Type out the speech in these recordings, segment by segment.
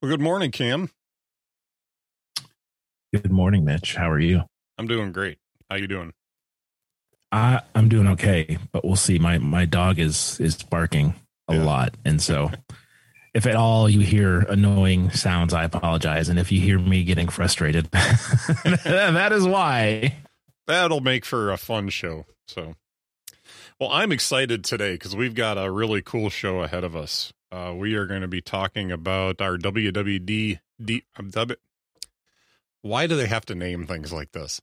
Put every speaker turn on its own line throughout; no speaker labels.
Well, good morning, Cam.
Good morning, Mitch. How are you?
I'm doing great. How you doing?
I I'm doing okay, but we'll see. My my dog is is barking a
Yeah.
lot, and so if at all you hear annoying sounds, I apologize. And if you hear me getting frustrated, that is why.
That'll make for a fun show. So, well, I'm excited today because we've got a really cool show ahead of us. Uh, we are going to be talking about our WWD. D, um, why do they have to name things like this?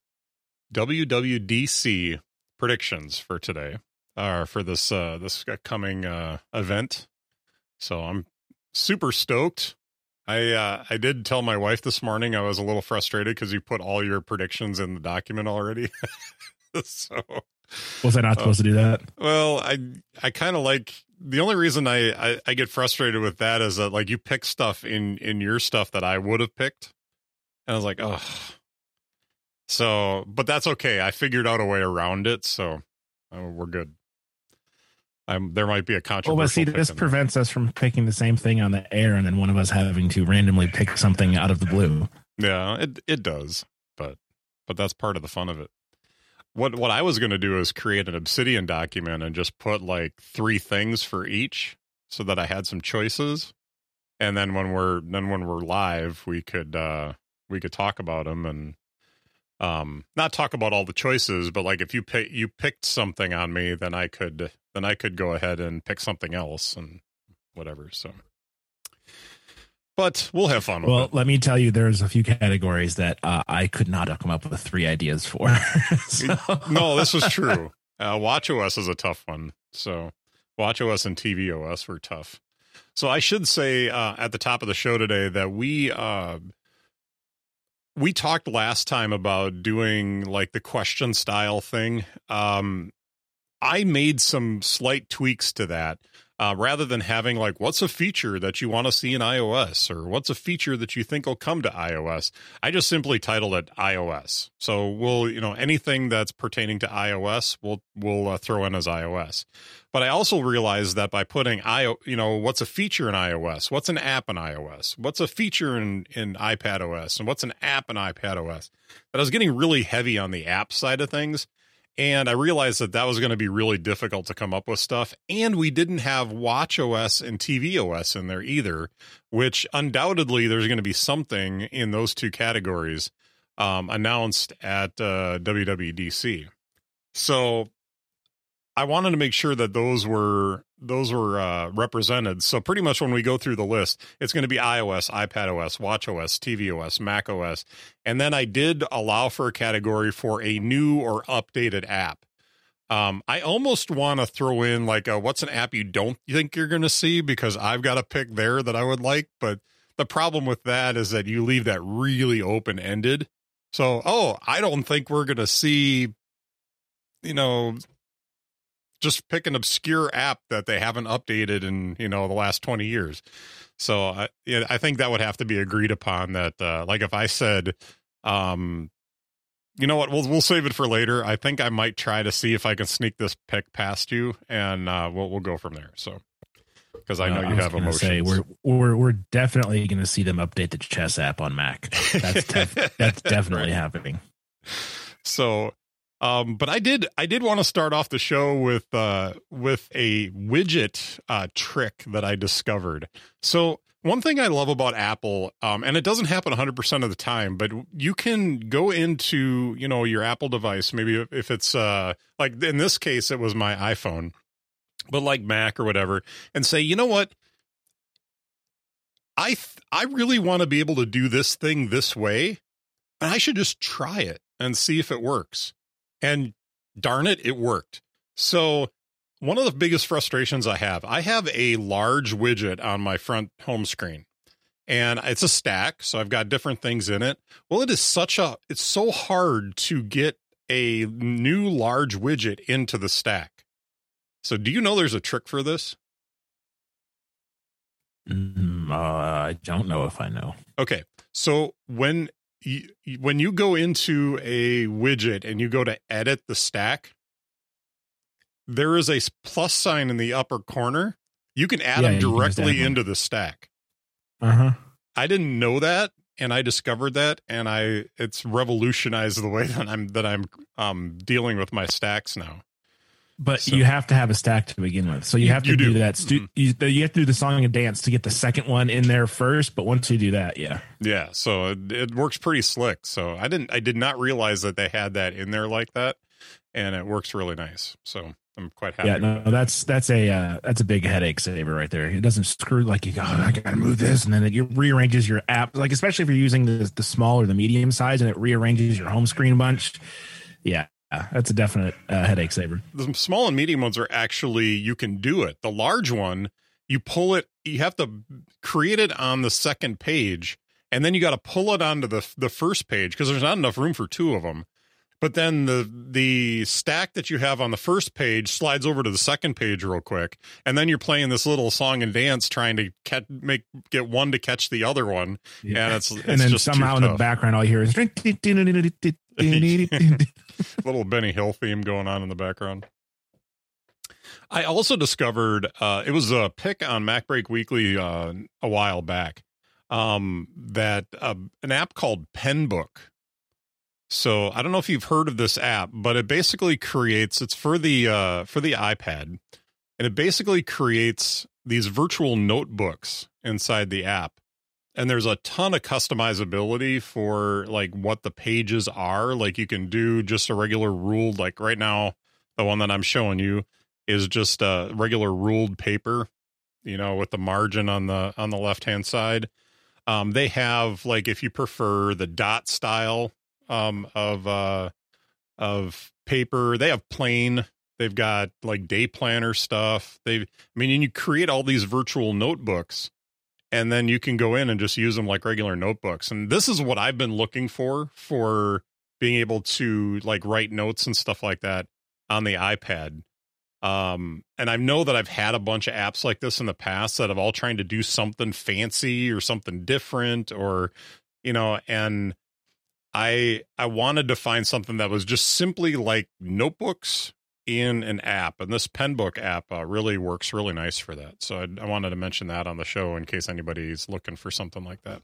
WWDC predictions for today, or for this uh, this coming uh, event. So I'm super stoked. I uh, I did tell my wife this morning I was a little frustrated because you put all your predictions in the document already. so
Was I not supposed to do that?
well, I I kind of like the only reason I, I I get frustrated with that is that like you pick stuff in in your stuff that I would have picked, and I was like, oh. So, but that's okay. I figured out a way around it, so uh, we're good. I'm there might be a
Well, but see, this prevents us from picking the same thing on the air, and then one of us having to randomly pick something out of the blue.
Yeah, it it does, but but that's part of the fun of it. What what I was going to do is create an Obsidian document and just put like three things for each, so that I had some choices, and then when we're then when we're live, we could uh we could talk about them and um not talk about all the choices, but like if you pick you picked something on me, then I could then I could go ahead and pick something else and whatever. So. But we'll have fun with
Well,
it.
let me tell you, there's a few categories that uh, I could not have come up with three ideas for. So-
no, this was true. Uh, Watch OS is a tough one. So Watch OS and TV OS were tough. So I should say uh, at the top of the show today that we uh, we talked last time about doing like the question style thing. Um, I made some slight tweaks to that. Uh, rather than having like what's a feature that you want to see in iOS or what's a feature that you think will come to iOS, I just simply titled it iOS. So we'll, you know, anything that's pertaining to iOS, we'll we'll uh, throw in as iOS. But I also realized that by putting i, you know, what's a feature in iOS, what's an app in iOS, what's a feature in in iPad OS, and what's an app in iPad OS, that I was getting really heavy on the app side of things. And I realized that that was going to be really difficult to come up with stuff. And we didn't have Watch OS and TV OS in there either, which undoubtedly there's going to be something in those two categories um, announced at uh, WWDC. So I wanted to make sure that those were those were uh, represented. So pretty much when we go through the list, it's going to be iOS, iPad OS, Watch OS, TV OS, Mac OS, and then I did allow for a category for a new or updated app. Um, I almost want to throw in like a, what's an app you don't think you're going to see because I've got a pick there that I would like, but the problem with that is that you leave that really open ended. So, oh, I don't think we're going to see, you know, just pick an obscure app that they haven't updated in you know the last 20 years. So i yeah, i think that would have to be agreed upon that uh like if i said um you know what? We'll we'll save it for later. I think i might try to see if i can sneak this pick past you and uh we'll we'll go from there. So because i know you
was
have emotions
Say, we're we're we're definitely going to see them update the chess app on Mac. That's def- that's definitely happening.
so um but i did i did want to start off the show with uh with a widget uh trick that i discovered. So one thing i love about apple um and it doesn't happen 100% of the time but you can go into you know your apple device maybe if- it's uh like in this case it was my iphone but like mac or whatever and say you know what? I th- i really want to be able to do this thing this way and i should just try it and see if it works and darn it, it worked. So, one of the biggest frustrations I have, I have a large widget on my front home screen and it's a stack. So, I've got different things in it. Well, it is such a, it's so hard to get a new large widget into the stack. So, do you know there's a trick for this?
Mm, uh, I don't know if I know.
Okay. So, when you, when you go into a widget and you go to edit the stack, there is a plus sign in the upper corner. You can add
Yeah,
them directly into the stack.
Uh huh.
I didn't know that, and I discovered that, and I it's revolutionized the way that I'm that I'm um dealing with my stacks now.
But
So-
you have to have a stack to begin with. So you
You-
have to
you
do,
do.
that. Stu- you, you have to do the song and dance to get the second one in there first. But once you do that, yeah.
Yeah, so it, it works pretty slick. So I didn't I did not realize that they had that in there like that, and it works really nice. So I'm quite happy.
Yeah, no,
that.
that's that's a uh, that's a big headache saver right there. It doesn't screw like you go. "Oh, I gotta move this, and then it rearranges your app. Like especially if you're using the the small or the medium size, and it rearranges your home screen a bunch. Yeah, that's a definite uh, headache saver.
the small and medium ones are actually you can do it. The large one, you pull it, you have to create it on the second page, and then you got to pull it onto the the first page because there's not enough room for two of them. But then the the stack that you have on the first page slides over to the second page real quick, and then you're playing this little song and dance trying to catch, make get one to catch the other one, and it's, it's
and then somehow in the background, all you hear is
little Benny Hill theme going on in the background. I also discovered uh, it was a pick on MacBreak Weekly uh, a while back um, that uh, an app called Penbook. So I don't know if you've heard of this app, but it basically creates it's for the uh, for the iPad, and it basically creates these virtual notebooks inside the app and there's a ton of customizability for like what the pages are. Like you can do just a regular ruled like right now the one that i'm showing you is just a regular ruled paper you know with the margin on the on the left hand side. Um they have like if you prefer the dot style um of uh of paper they have plain they've got like day planner stuff. They've i mean and you create all these virtual notebooks and then you can go in and just use them like regular notebooks. And this is what i've been looking for for being able to like write notes and stuff like that on the ipad. Um and i know that i've had a bunch of apps like this in the past that have all trying to do something fancy or something different or you know and i i wanted to find something that was just simply like notebooks in an app and this penbook app uh, really works really nice for that. So I, I wanted to mention that on the show in case anybody's looking for something like that.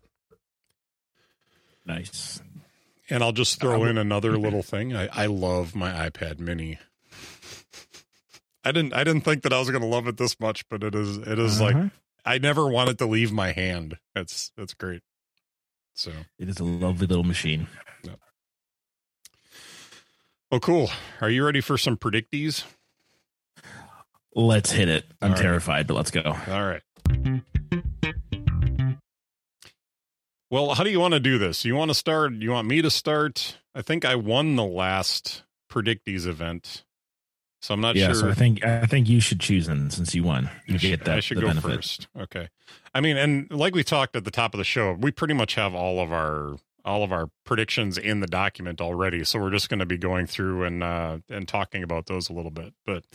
Nice.
and i'll just throw in another little thing. I, I love my ipad mini. I didn't i didn't think that i was going to love it this much but it is it is like
Uh-huh.
i never want it to leave my hand. It's it's great. So
it is a lovely little machine.
Well cool are you ready for some predictees
Let's hit it. I'm
All right.
terrified, but let's go.
All right. Well, how do you want to do this? You want to start? You want me to start? I think I won the last Predictees event, so I'm not
yeah,
sure.
so I think I think you should choose then since you won. You
I should,
get that
I should
the
go
benefit.
first. Okay. I mean, and like we talked at the top of the show, we pretty much have all of our all of our predictions in the document already. So we're just going to be going through and uh, and talking about those a little bit. But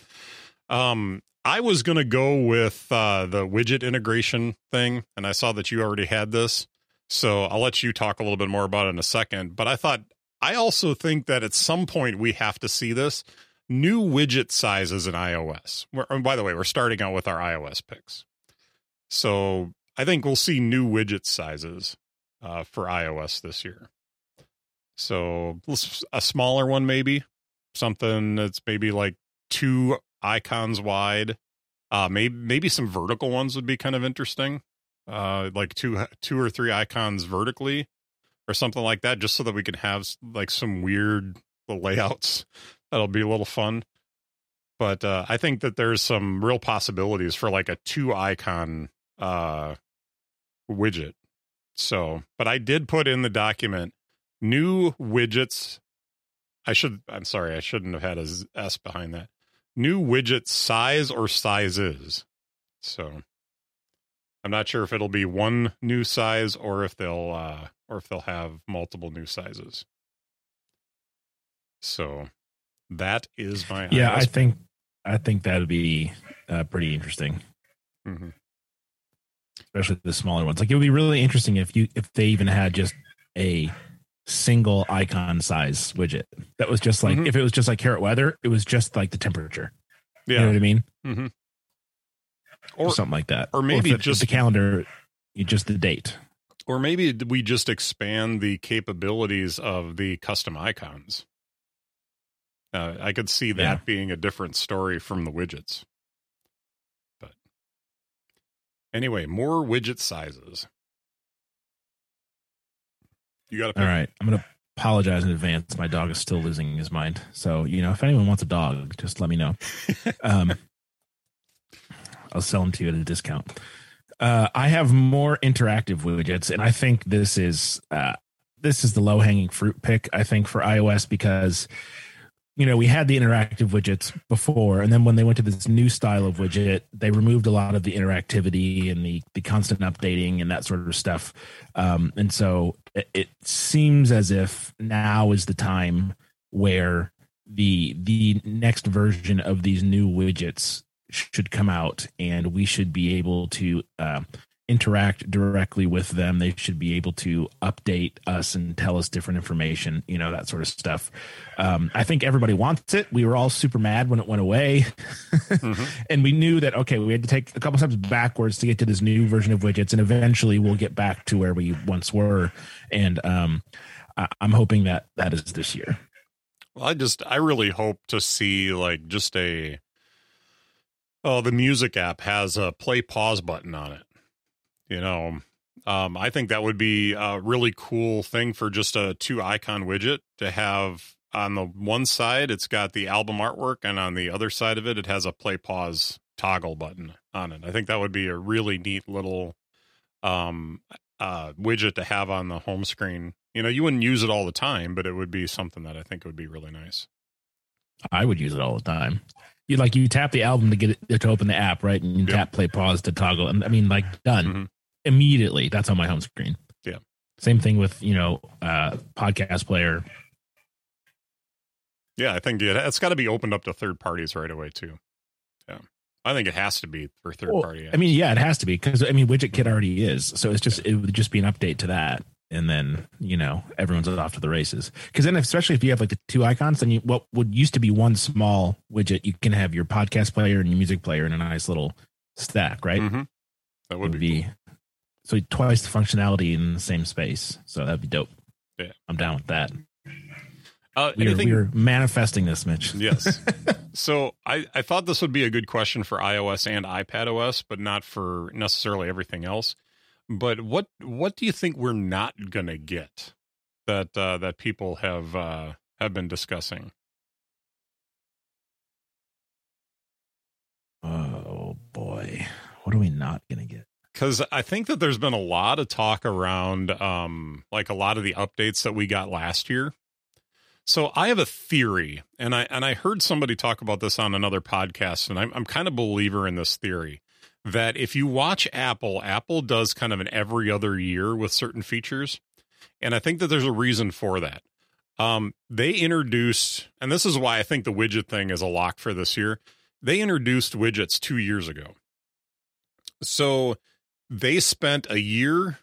um, I was going to go with uh, the widget integration thing, and I saw that you already had this, so I'll let you talk a little bit more about it in a second. But I thought I also think that at some point we have to see this new widget sizes in iOS. We're, by the way, we're starting out with our iOS picks. So I think we'll see new widget sizes uh, for iOS this year. So a smaller one, maybe something that's maybe like two icons wide. Uh, maybe maybe some vertical ones would be kind of interesting. Uh, like two two or three icons vertically, or something like that, just so that we can have like some weird layouts. That'll be a little fun but uh, I think that there's some real possibilities for like a two icon uh, widget. So, but I did put in the document new widgets. I should, I'm sorry, I shouldn't have had a S behind that. New widget size or sizes. So, I'm not sure if it'll be one new size or if they'll, uh, or if they'll have multiple new sizes. So, that is my
Yeah, I think I think that'd be uh, pretty interesting,
Mhm.
Especially the smaller ones. Like it would be really interesting if you if they even had just a single icon size widget that was just like
Mhm.
if it was just like carrot weather, it was just like the temperature. You know
Yeah.
what I mean?
Or,
Or something like that.
or maybe
if it-
just-
the calendar, you just the date.
Or maybe we just expand the capabilities of the custom icons. Uh, I could see that
Yeah.
being a different story from the widgets. But anyway, more widget sizes. You got to
All right. I'm going to apologize in advance. My dog is still losing his mind. So, you know, if anyone wants a dog, just let me know. Um, I'll sell them to you at a discount. Uh, I have more interactive widgets, and I think this is uh, this is the low hanging fruit pick. I think for iOS because you know we had the interactive widgets before, and then when they went to this new style of widget, they removed a lot of the interactivity and the the constant updating and that sort of stuff. Um, and so it, it seems as if now is the time where the the next version of these new widgets should come out and we should be able to uh, interact directly with them. They should be able to update us and tell us different information you know that sort of stuff. Um, i think everybody wants it. We were all super mad when it went away.
Mhm.
and we knew that okay we had to take a couple steps backwards to get to this new version of widgets and eventually we'll get back to where we once were. And um, I- i'm hoping that that is this year.
Well, I just I really hope to see like just a oh the music app has a play pause button on it. You know, um, I think that would be a really cool thing for just a two icon widget to have on the one side it's got the album artwork and on the other side of it it has a play pause toggle button on it. I think that would be a really neat little um uh widget to have on the home screen. You know, you wouldn't use it all the time, but it would be something that I think would be really nice.
I would use it all the time. You like you tap the album to get it to open the app, right? And you
Yep.
tap play pause to toggle. And I mean, like done
Mhm.
Immediately. That's on my home screen.
Yeah.
Same thing with you know uh podcast player.
Yeah, I think it, it's got to be opened up to third parties right away too. Yeah, I think it has to be for third
Well,
party.
I mean, yeah, it has to be because I mean, Widget Kit already is. So it's just it would just be an update to that, and then you know everyone's off to the races. Because then, especially if you have like the two icons, then you what would used to be one small widget, you can have your podcast player and your music player in a nice little stack, right?
Mhm. that would be. cool.
So twice the functionality in the same space. So that'd be dope.
Yeah.
I'm down with that.
Uh,
We are, we are manifesting this, Mitch.
yes. So I, I thought this would be a good question for iOS and iPad OS, but not for necessarily everything else. But what what do you think we're not gonna get that uh, that people have uh, have been discussing?
Oh boy, what are we not gonna get?
Because I think that there's been a lot of talk around um like a lot of the updates that we got last year. So I have a theory, and I and I heard somebody talk about this on another podcast, and I'm I'm kind of believer in this theory that if you watch Apple, Apple does kind of an every other year with certain features, and I think that there's a reason for that. Um, they introduced, and this is why I think the widget thing is a lock for this year. They introduced widgets two years ago. So they spent a year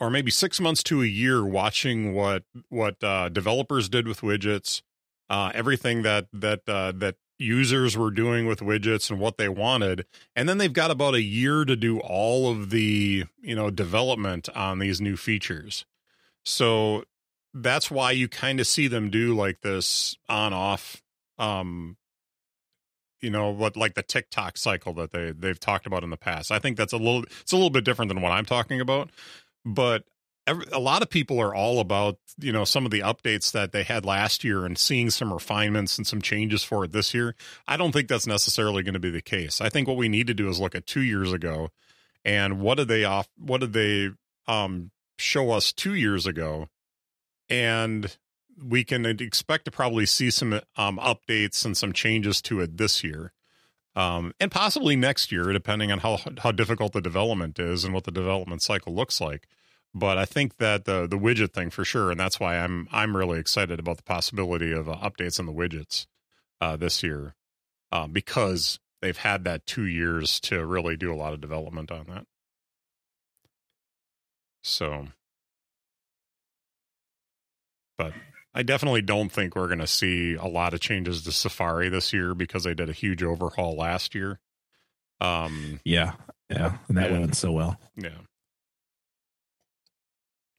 or maybe six months to a year watching what what uh, developers did with widgets, uh, everything that that uh, that users were doing with widgets and what they wanted, and then they've got about a year to do all of the you know development on these new features. So that's why you kind of see them do like this on off um you know what like the tick-tock cycle that they they've talked about in the past. I think that's a little it's a little bit different than what I'm talking about, but every, a lot of people are all about you know some of the updates that they had last year and seeing some refinements and some changes for it this year. I don't think that's necessarily going to be the case. I think what we need to do is look at 2 years ago and what did they off what did they um show us 2 years ago and we can expect to probably see some um, updates and some changes to it this year, um, and possibly next year, depending on how how difficult the development is and what the development cycle looks like. But I think that the the widget thing for sure, and that's why I'm I'm really excited about the possibility of uh, updates on the widgets uh, this year, uh, because they've had that two years to really do a lot of development on that. So, but I definitely don't think we're going to see a lot of changes to Safari this year because they did a huge overhaul last year. Um,
Yeah, yeah, and that
Yeah.
went so well.
yeah.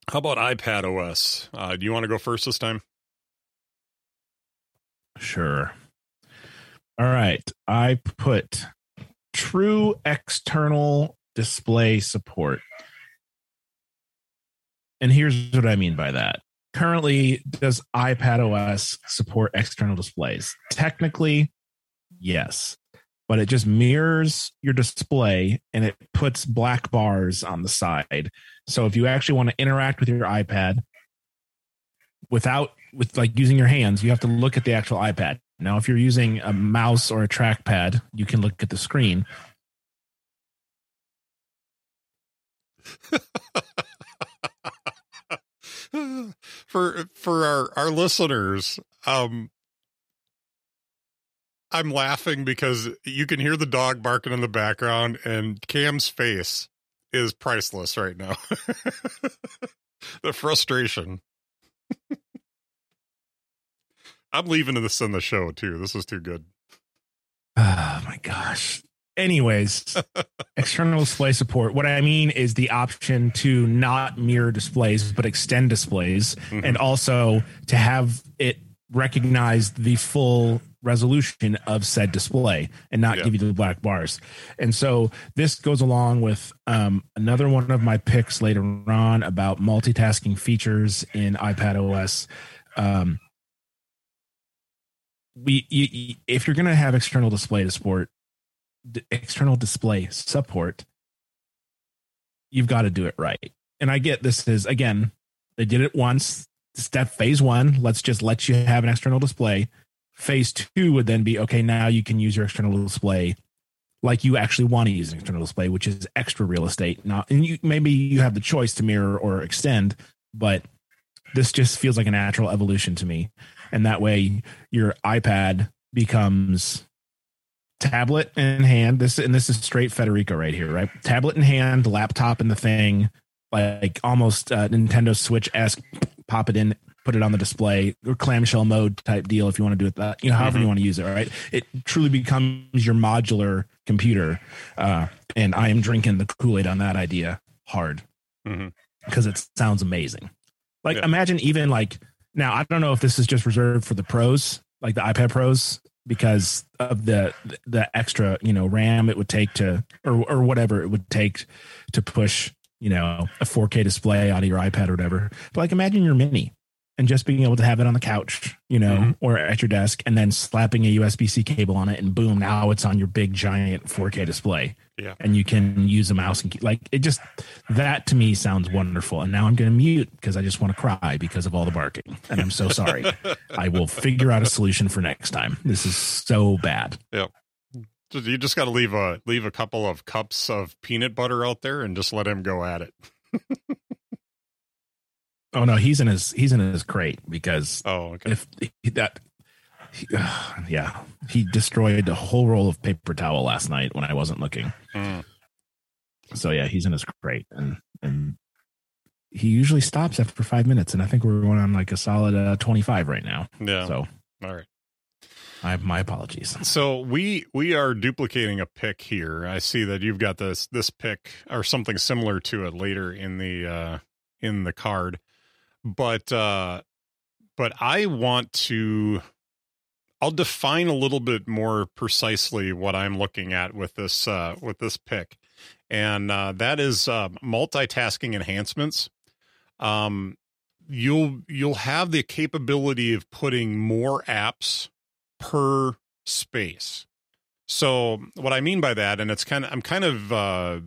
How about iPad OS? Uh, do you want to go first this time?
Sure. All right. I put true external display support. And here's what I mean by that. Currently, does iPad OS support external displays? Technically, yes, but it just mirrors your display and it puts black bars on the side. So if you actually want to interact with your iPad without with like using your hands, you have to look at the actual iPad. Now, if you're using a mouse or a trackpad, you can look at the screen.
for for our our listeners, um I'm laughing because you can hear the dog barking in the background and Cam's face is priceless right now. the frustration. I'm leaving this in the show too. This is too good.
Oh my gosh. Anyways, external display support. What I mean is the option to not mirror displays, but extend displays, mm-hmm. and also to have it recognize the full resolution of said display and not yeah. give you the black bars. And so this goes along with um, another one of my picks later on about multitasking features in iPad OS. Um, we you, if you're going to have external display to support external display support you've got to do it right. And i get this is again they did it once. Step phase one let's just let you have an external display. Phase two would then be okay now you can use your external display like you actually want to use an external display which is extra real estate. Not and you maybe you have the choice to mirror or extend but this just feels like a natural evolution to me. And that way your ipad becomes tablet in hand this and this is straight federico right here right tablet in hand laptop in the thing like almost uh, nintendo switch esque pop it in put it on the display or clamshell mode type deal if you want to do it that you know however mm-hmm. you want to use it right it truly becomes your modular computer uh, and i am drinking the kool-aid on that idea hard because mm-hmm. it sounds amazing like yeah. imagine even like now I don't know if this is just reserved for the pros, like the iPad Pros, because of the the extra you know RAM it would take to or or whatever it would take to push you know a 4K display out of your iPad or whatever. But like imagine your mini and just being able to have it on the couch, you know, mm-hmm. or at your desk, and then slapping a USB C cable on it, and boom, now it's on your big giant 4K display.
Yeah.
And you can use a mouse and like it just that to me sounds wonderful. And now I'm going to mute because I just want to cry because of all the barking. And I'm so sorry. I will figure out a solution for next time. This is so bad.
Yep. You just got to leave a leave a couple of cups of peanut butter out there and just let him go at it.
Oh no, he's in his he's in his crate because
oh okay.
if that he, uh, yeah he destroyed a whole roll of paper towel last night when I wasn't looking. Mm. So yeah, he's in his crate and and he usually stops after five minutes, and I think we're going on like a solid uh, twenty five right now.
Yeah.
So
all right.
I have my apologies.
So we we are duplicating a pick here. I see that you've got this this pick or something similar to it later in the uh in the card but uh but I want to I'll define a little bit more precisely what I'm looking at with this uh with this pick. And uh that is uh multitasking enhancements. Um you'll you'll have the capability of putting more apps per space. So what I mean by that and it's kind of I'm kind of uh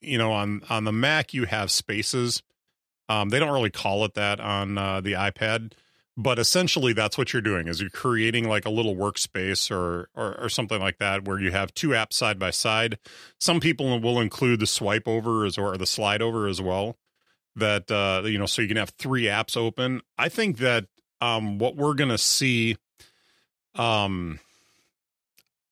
you know on on the Mac you have spaces um, they don't really call it that on uh, the iPad, but essentially that's what you're doing is you're creating like a little workspace or, or, or something like that where you have two apps side by side. Some people will include the swipe over as or the slide over as well. That uh, you know, so you can have three apps open. I think that um, what we're gonna see, um,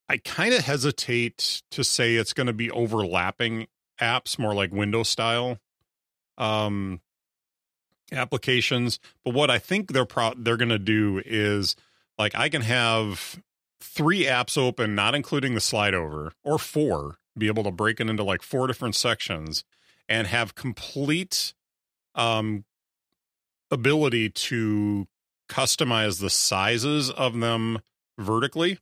I kind of hesitate to say it's going to be overlapping apps, more like Windows style. Um, applications. But what I think they're pro- they're going to do is like I can have three apps open, not including the slide over, or four, be able to break it into like four different sections and have complete um ability to customize the sizes of them vertically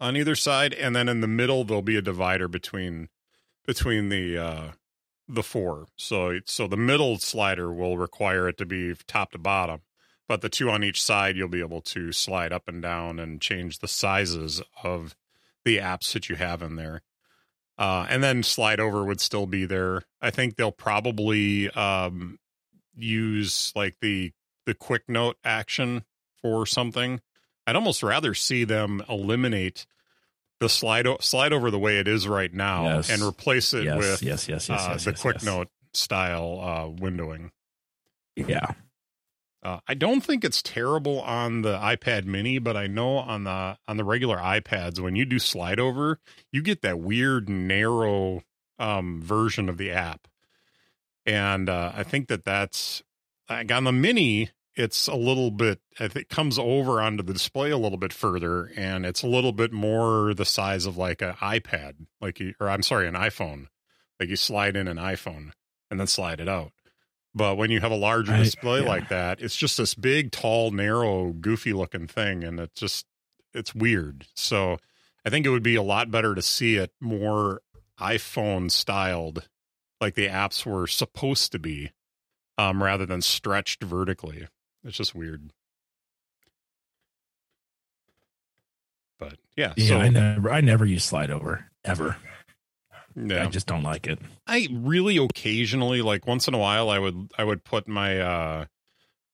on either side, and then in the middle there'll be a divider between between the uh, the four. So so the middle slider will require it to be top to bottom, but the two on each side you'll be able to slide up and down and change the sizes of the apps that you have in there. Uh, and then slide over would still be there. I think they'll probably um, use like the the quick note action for something. I'd almost rather see them eliminate the slide o- slide over the way it is right now
Yes.
and replace it
yes,
with
yes, yes, yes,
uh,
yes,
the
yes,
quick note style uh, windowing.
Yeah.
Uh, I don't think it's terrible on the iPad Mini, but I know on the on the regular iPads when you do slide over, you get that weird narrow um, version of the app, and uh, I think that that's like on the Mini. It's a little bit. It comes over onto the display a little bit further, and it's a little bit more the size of like an iPad, like you, or I'm sorry, an iPhone. Like you slide in an iPhone and then slide it out. But when you have a larger display
yeah.
like that, it's just this big, tall, narrow, goofy looking thing, and it just it's weird. So I think it would be a lot better to see it more iPhone styled, like the apps were supposed to be, um, rather than stretched vertically. It's just weird. But yeah,
Yeah,
so
I never I never use slide over ever.
yeah.
I just don't like it.
I really occasionally, like once in a while, I would I would put my uh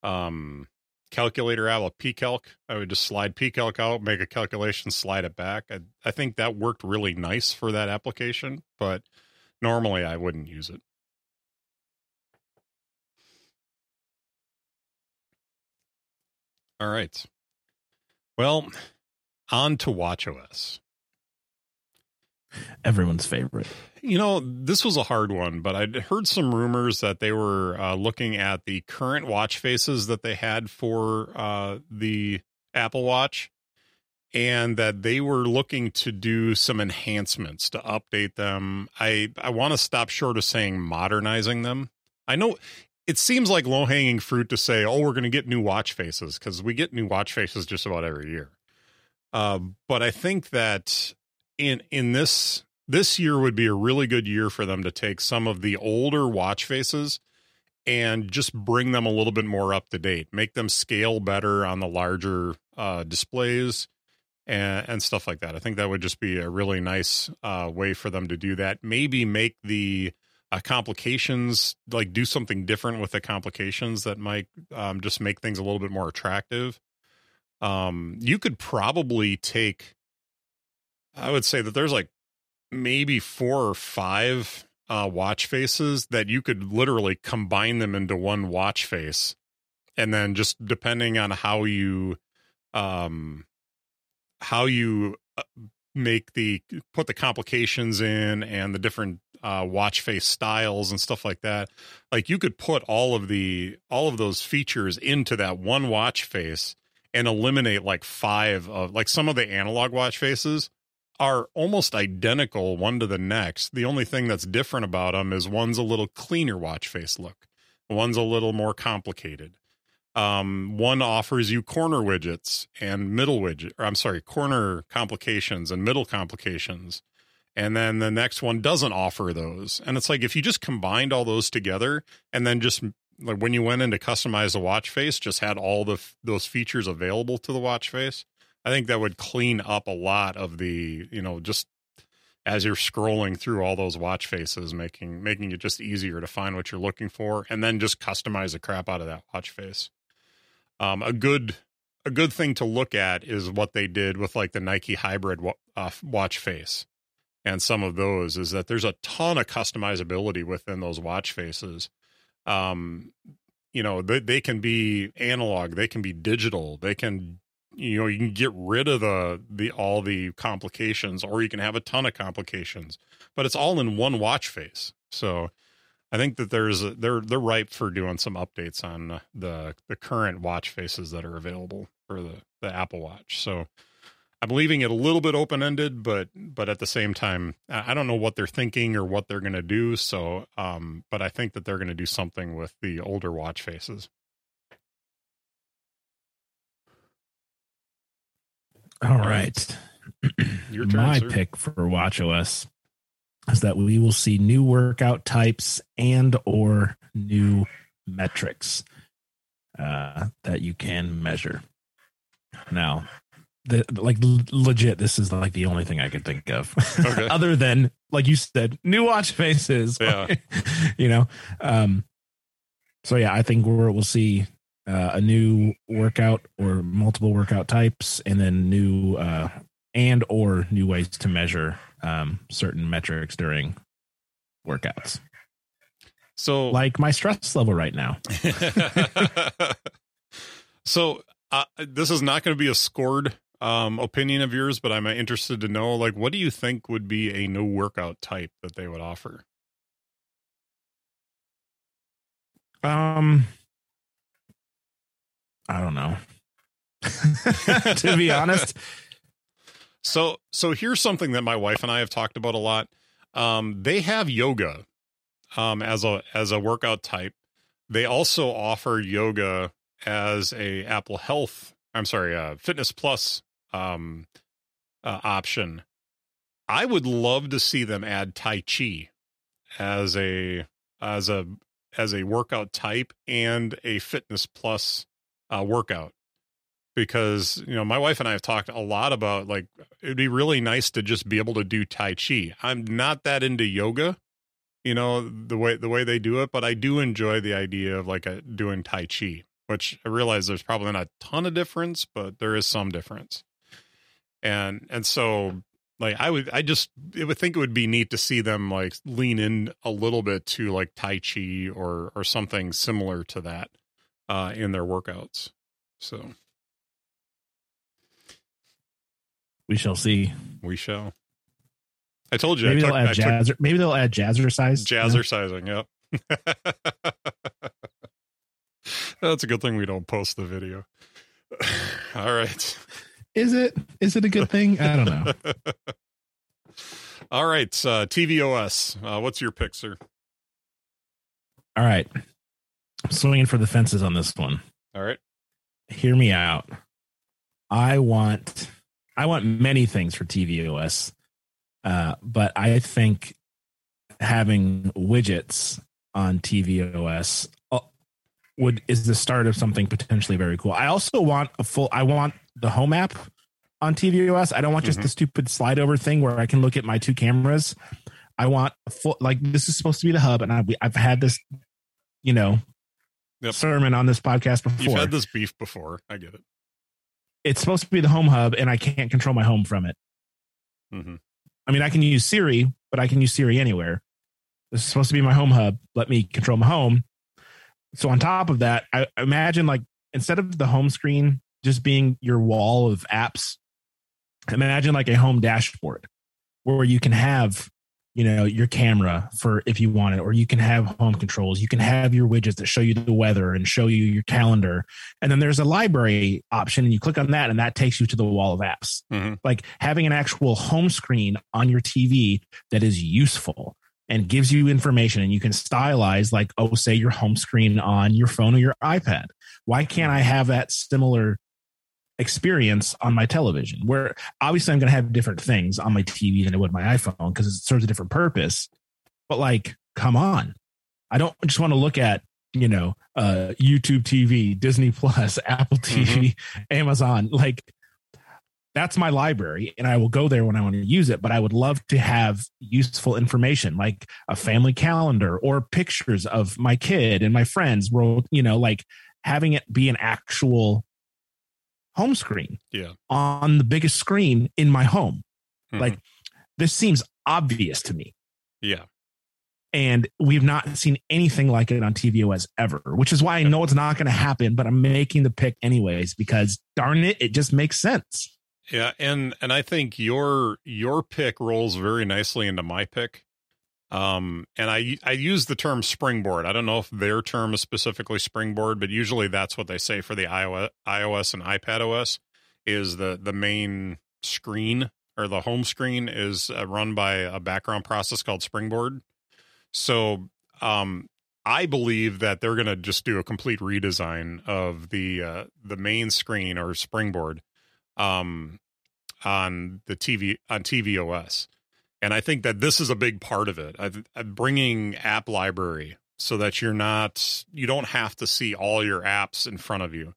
um calculator out of pcalc. I would just slide pcalc out, make a calculation, slide it back. I I think that worked really nice for that application, but normally I wouldn't use it. All right. Well, on to WatchOS.
Everyone's favorite.
You know, this was a hard one, but I'd heard some rumors that they were uh, looking at the current watch faces that they had for uh, the Apple Watch and that they were looking to do some enhancements to update them. I, I want to stop short of saying modernizing them. I know it seems like low hanging fruit to say, oh, we're going to get new watch faces because we get new watch faces just about every year. Uh, but I think that in in this this year would be a really good year for them to take some of the older watch faces and just bring them a little bit more up to date, make them scale better on the larger uh, displays and, and stuff like that. I think that would just be a really nice uh, way for them to do that. Maybe make the uh, complications like do something different with the complications that might um, just make things a little bit more attractive. Um, you could probably take, I would say that there's like maybe four or five uh, watch faces that you could literally combine them into one watch face, and then just depending on how you, um, how you uh, make the put the complications in and the different uh, watch face styles and stuff like that, like you could put all of the all of those features into that one watch face and eliminate like five of like some of the analog watch faces are almost identical one to the next. The only thing that's different about them is one's a little cleaner watch face look. One's a little more complicated. Um, one offers you corner widgets and middle widget, or I'm sorry, corner complications and middle complications. And then the next one doesn't offer those. And it's like if you just combined all those together and then just like when you went in to customize the watch face, just had all the those features available to the watch face, I think that would clean up a lot of the, you know, just as you're scrolling through all those watch faces, making making it just easier to find what you're looking for, and then just customize the crap out of that watch face. Um, a good a good thing to look at is what they did with like the Nike Hybrid wa- uh, watch face, and some of those is that there's a ton of customizability within those watch faces. Um, you know, they they can be analog, they can be digital, they can you know you can get rid of the the all the complications or you can have a ton of complications but it's all in one watch face so I think that there's a, they're they're ripe for doing some updates on the the current watch faces that are available for the the Apple Watch. So I'm leaving it a little bit open ended, but but at the same time, I don't know what they're thinking or what they're going to do. So, um, but I think that they're going to do something with the older watch faces.
All right,
your turn,
my
sir.
pick for WatchOS is that we will see new workout types and or new metrics uh, that you can measure. Now, the, like legit, this is like the only thing I can think of,
Okay.
other than like you said, new watch faces.
Yeah.
you know. Um, so yeah, I think we're, we'll see uh, a new workout or multiple workout types, and then new uh, and or new ways to measure um, certain metrics during workouts,
So
like my stress level right now.
so uh, this is not going to be a scored um, opinion of yours, but I'm interested to know, like, what do you think would be a new workout type that they would offer?
Um, I don't know. to be honest,
So, so here's something that my wife and I have talked about a lot. Um, they have yoga um, as a as a workout type. They also offer yoga as a Apple Health. I'm sorry, uh, Fitness Plus um, uh, option. I would love to see them add Tai Chi as a as a as a workout type and a Fitness Plus uh, workout because you know my wife and I have talked a lot about like it'd be really nice to just be able to do tai chi. I'm not that into yoga, you know, the way the way they do it, but I do enjoy the idea of like a, doing tai chi, which I realize there's probably not a ton of difference, but there is some difference. And and so like I would I just it would think it would be neat to see them like lean in a little bit to like tai chi or or something similar to that uh in their workouts. So
we shall see.
We shall. I told you.
Maybe
took,
they'll add
I took
jazz. Maybe they'll add jazzercise. you know?
Yep. That's a good thing we don't post the video. All right.
Is it? Is it a good thing? I don't know.
All right. Uh, TVOS. Uh, what's your pick, sir?
All right. I'm swinging for the fences on this one.
All right.
Hear me out. I want I want many things for tvOS. Uh, but I think having widgets on tvOS uh, would is the start of something potentially very cool. I also want a full I want the home app on tvOS. I don't want just
Mhm.
the stupid slide over thing where I can look at my two cameras. I want a full like this is supposed to be the hub and I I've had this you know
Yep.
sermon on this podcast before.
You've had this beef before. I get it.
It's supposed to be the home hub and I can't control my home from it.
hmm
I mean, I can use Siri, but I can use Siri anywhere. This is supposed to be my home hub. Let me control my home. So on top of that, I imagine like instead of the home screen just being your wall of apps, imagine like a home dashboard where you can have, you know, your camera for if you want it, or you can have home controls. You can have your widgets that show you the weather and show you your calendar. And then there's a library option, and you click on that, and that takes you to the wall of apps
hmm
like having an actual home screen on your TV that is useful and gives you information and you can stylize like oh say your home screen on your phone or your iPad. Why can't I have that similar experience on my television where obviously I'm going to have different things on my TV than I would my iPhone because it serves a different purpose. But like come on. I don't just want to look at you know uh YouTube TV, Disney Plus, Apple TV, Amazon like that's my library and I will go there when I want to use it. But I would love to have useful information like a family calendar or pictures of my kid and my friends. Wrote, you know, like having it be an actual home screen
Yeah.
on the biggest screen in my home.
Mhm.
Like this seems obvious to me.
yeah.
And we've not seen anything like it on TVOS ever, which is why I know it's not going to happen, but I'm making the pick anyways because darn it, it just makes sense.
Yeah, and and I think your your pick rolls very nicely into my pick. Um, and I I use the term springboard. I don't know if their term is specifically springboard, but usually that's what they say for the iOS, iOS and iPad OS is the the main screen or the home screen is uh, run by a background process called Springboard. So, um, I believe that they're going to just do a complete redesign of the uh, the main screen or Springboard um on the TV on tvOS. And I think that this is a big part of it. I've, I'm bringing app library so that you're not you don't have to see all your apps in front of you.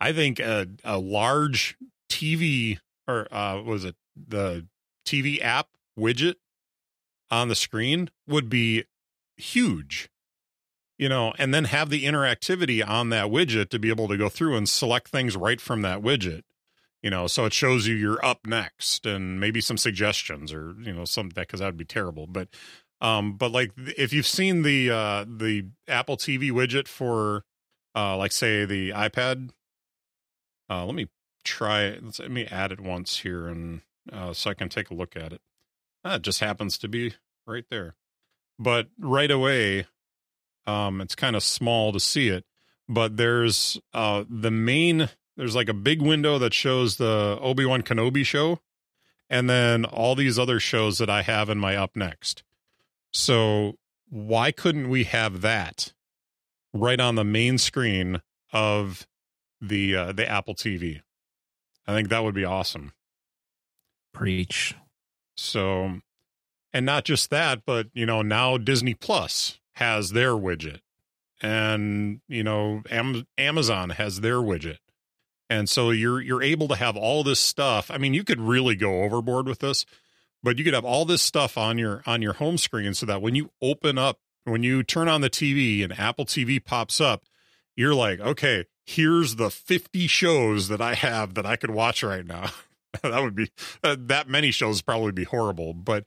I think a, a large TV or uh, was it the TV app widget on the screen would be huge you know, and then have the interactivity on that widget to be able to go through and select things right from that widget. You know, so it shows you you're up next and maybe some suggestions or, you know, some that because that would be terrible. But um, but like if you've seen the uh the Apple TV widget for uh like say the iPad, uh let me try let's let me add it once here and uh so I can take a look at it. Ah, it just happens to be right there. But right away, um, it's kind of small to see it, but there's uh, the main. There's like a big window that shows the Obi Wan Kenobi show, and then all these other shows that I have in my up next. So why couldn't we have that right on the main screen of the uh, the Apple TV? I think that would be awesome.
Preach.
So, and not just that, but you know, now Disney Plus has their widget and you know Am- Amazon has their widget. And so you're you're able to have all this stuff. I mean, you could really go overboard with this, but you could have all this stuff on your on your home screen so that when you open up when you turn on the TV and Apple TV pops up, you're like, "Okay, here's the 50 shows that I have that I could watch right now." that would be uh, that many shows probably be horrible, but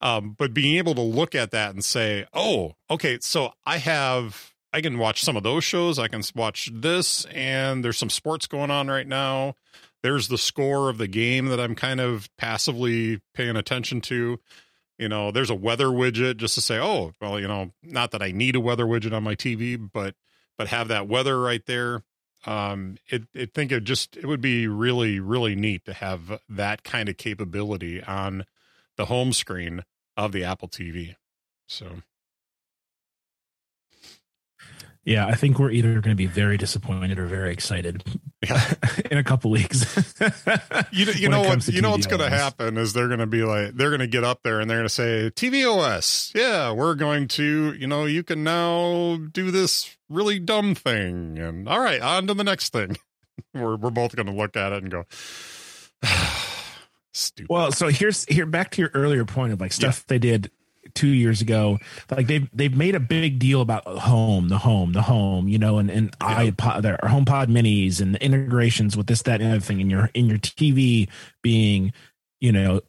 um, but being able to look at that and say, oh, okay, so I have, I can watch some of those shows. I can watch this, and there's some sports going on right now. There's the score of the game that I'm kind of passively paying attention to. You know, there's a weather widget just to say, oh, well, you know, not that I need a weather widget on my TV, but but have that weather right there. Um, it, it think it just it would be really really neat to have that kind of capability on the home screen of the Apple TV. So
yeah, I think we're either going to be very disappointed or very excited yeah. in a couple weeks.
you you know what you know what's going to happen is they're going to be like they're going to get up there and they're going to say tvOS. Yeah, we're going to you know you can now do this really dumb thing and all right on to the next thing. we're we're both going to look at it and go.
Stupid. Well, so here's here back to your earlier point of like stuff yeah. they did two years ago. Like they've they've made a big deal about home, the home, the home, you know, and and yeah. iPod, their HomePod minis and the integrations with this, that, and other thing, and your in your TV being, you know,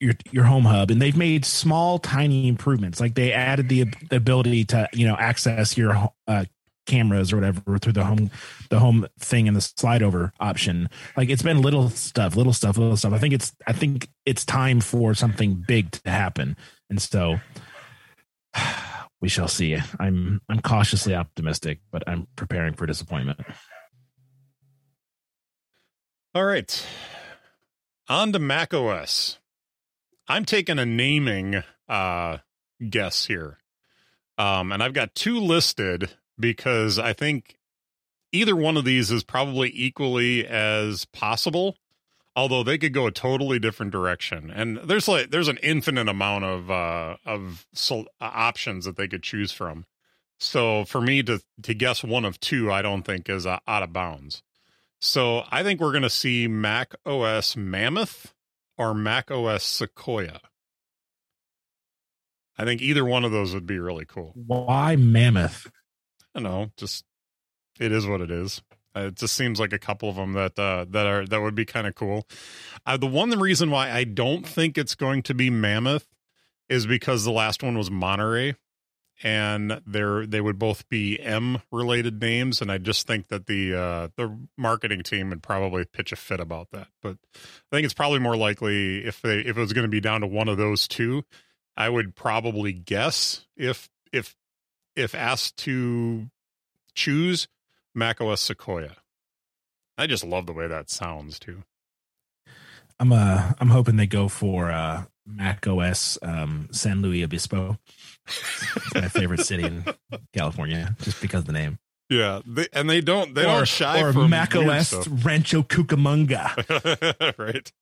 your your home hub and they've made small tiny improvements like they added the, the ability to you know access your uh, cameras or whatever through the home the home thing and the slide over option. Like it's been little stuff little stuff little stuff. I think it's i think it's time for something big to happen. And so we shall see. I'm i'm cautiously optimistic but i'm preparing for disappointment.
All right. On to mac os i'm taking a naming uh guess here. Um and i've got two listed because I think either one of these is probably equally as possible although they could go a totally different direction. And there's like there's an infinite amount of uh of so, uh, options that they could choose from. So for me to to guess one of two i don't think is uh, out of bounds. So i think we're to see mac os mammoth or mac os sequoia. I think either one of those would be really cool.
Why mammoth
don't know, just it is what it is. Uh, it just seems like a couple of them that uh, that are that would be kind of cool. Uh, the one reason why I don't think it's going to be Mammoth is because the last one was Monterey, and they're they would both be M related names, and I just think that the uh, the marketing team would probably pitch a fit about that. But I think it's probably more likely if they if it was going to be down to one of those two, I would probably guess if if if asked to choose Mac OS Sequoia. I just love the way that sounds too.
I'm uh I'm hoping they go for uh Mac OS um San Luis Obispo. it's my favorite city in California, just because of the name.
Yeah, they, and they don't they
or,
don't shy
or
from
Mac OS. Rancho Cucamonga,
right.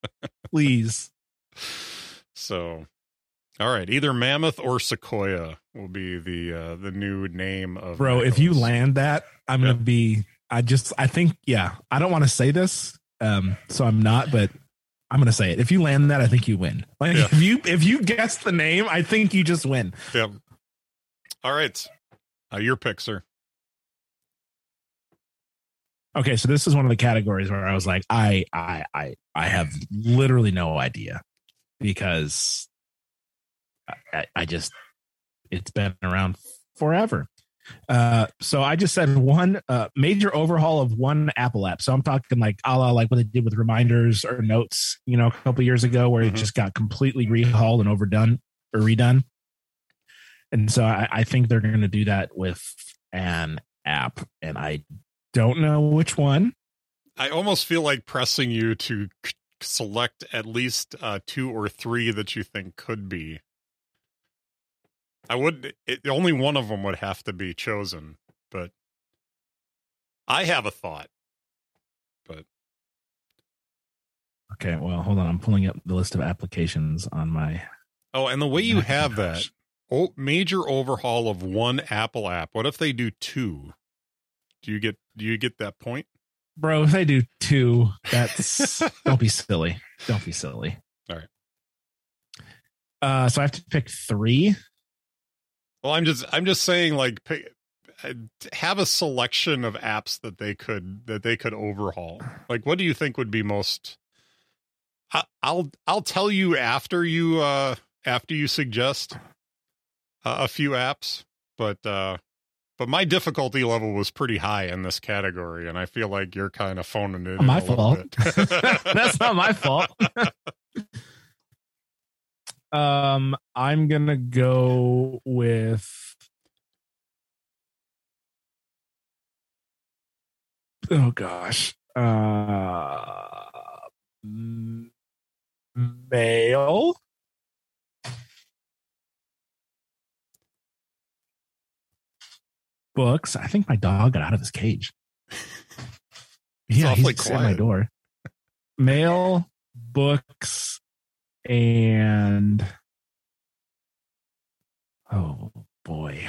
please.
So, all right, either Mammoth or Sequoia will be the uh, the new name of
Bro, if you land that, I'm
Yeah.
gonna be. I just, I think, yeah. I don't want to say this, um, so I'm not, but I'm gonna say it. If you land that, I think you win. Like
Yeah.
if you if you guess the name, I think you just win.
Yep. All right, uh, your pick, sir.
Okay, so this is one of the categories where I was like, I, I, I, I have literally no idea because I, I just it's been around forever. Uh, so I just said one uh, major overhaul of one Apple app. So I'm talking like a la like what they did with reminders or notes, you know, a couple years ago, where
Mhm.
it just got completely rehauled and overdone or redone. And so I, I think they're going to do that with an app, and I don't know which one.
I almost feel like pressing you to c- select at least uh, two or three that you think could be. I would. It, only one of them would have to be chosen, but I have a thought. But
Okay, well, hold on. I'm pulling up the list of applications on my.
oh, and the way you have that oh, major overhaul of one Apple app. What if they do two? Do you get? Do you get that point?
Bro, if they do two, that's don't be silly. Don't be silly.
All right.
Uh, so I have to pick three.
Well, I'm just I'm just saying like pick, uh, have a selection of apps that they could that they could overhaul. Like what do you think would be most I, I'll I'll tell you after you uh after you suggest uh, a few apps, but uh but my difficulty level was pretty high in this category and I feel like you're kind of phoning it in
my fault. That's not my fault. um, I'm gonna go with. Oh gosh. Uh, m- mail. Books. I think my dog got out of his cage. yeah, he's just at my door. Mail, books, and oh boy,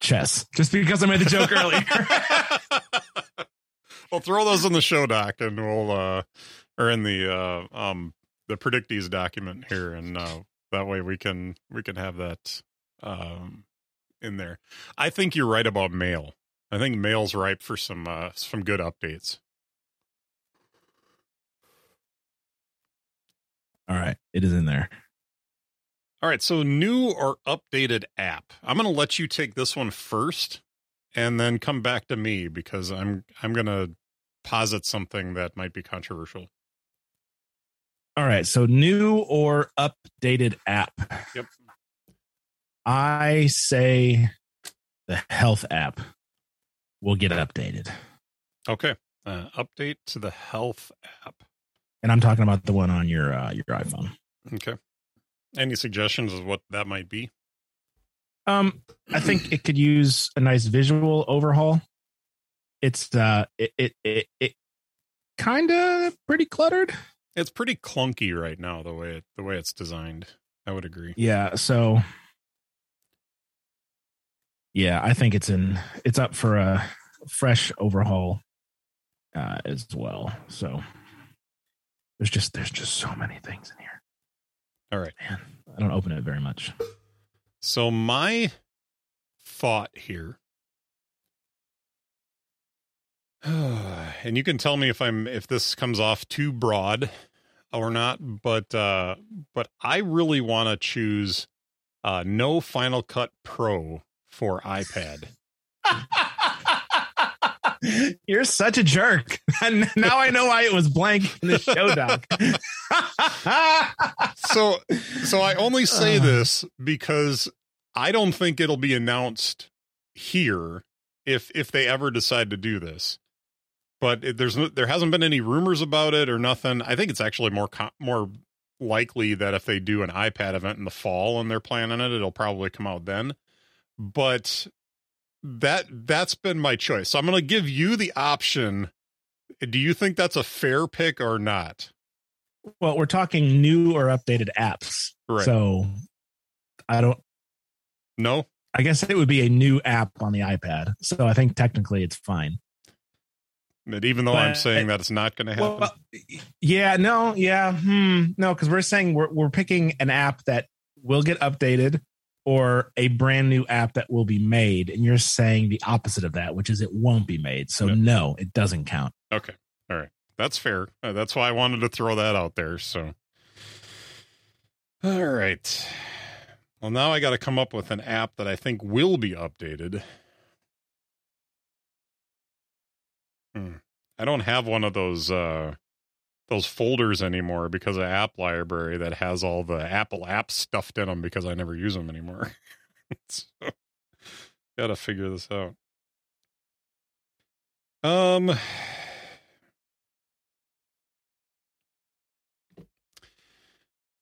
chess. Just because I made the joke earlier.
well, throw those in the show doc, and we'll uh, or in the uh, um, the predictees document here, and uh, that way we can we can have that um in there. I think you're right about mail. I think mail's ripe for some uh some good updates.
All right, it is in there.
All right, so new or updated app. I'm going to let you take this one first and then come back to me because I'm I'm going to posit something that might be controversial.
All right, so new or updated app.
Yep.
I say the health app will get updated.
Okay. Uh, update to the health app.
And I'm talking about the one on your uh, your iPhone.
Okay. Any suggestions of what that might be?
Um, I think it could use a nice visual overhaul. It's uh, it it it, it kind of pretty cluttered.
It's pretty clunky right now the way it, the way it's designed. I would agree.
Yeah, so yeah, I think it's in it's up for a fresh overhaul uh, as well. So there's just there's just so many things in here.
All right.
Man, I don't open it very much.
So my thought here and you can tell me if I'm if this comes off too broad or not, but uh but I really want to choose uh no Final Cut Pro for iPad.
You're such a jerk. And now I know why it was blank in the show doc.
so so I only say
Uh.
this because I don't think it'll be announced here if if they ever decide to do this. But it, there's no, there hasn't been any rumors about it or nothing. I think it's actually more co- more likely that if they do an iPad event in the fall and they're planning it, it'll probably come out then. But that that's been my choice. So I'm going to give you the option. Do you think that's a fair pick or not?
Well, we're talking new or updated apps.
Right.
So I don't
No.
I guess it would be a new app on the iPad. So I think technically it's fine.
But even though I'm saying that it's not going to happen.
Well, yeah, no, yeah, hmm, no, because we're saying we're we're picking an app that will get updated or a brand new app that will be made, and you're saying the opposite of that, which is it won't be made. So
No.
no, it doesn't count.
Okay. All right. That's fair. Uh, that's why I wanted to throw that out there. So, all right. Well, now I got to come up with an app that I think will be updated. Hmm. I don't have one of those uh those folders anymore because of app library that has all the Apple apps stuffed in them because I never use them anymore. so, got to figure this out. Um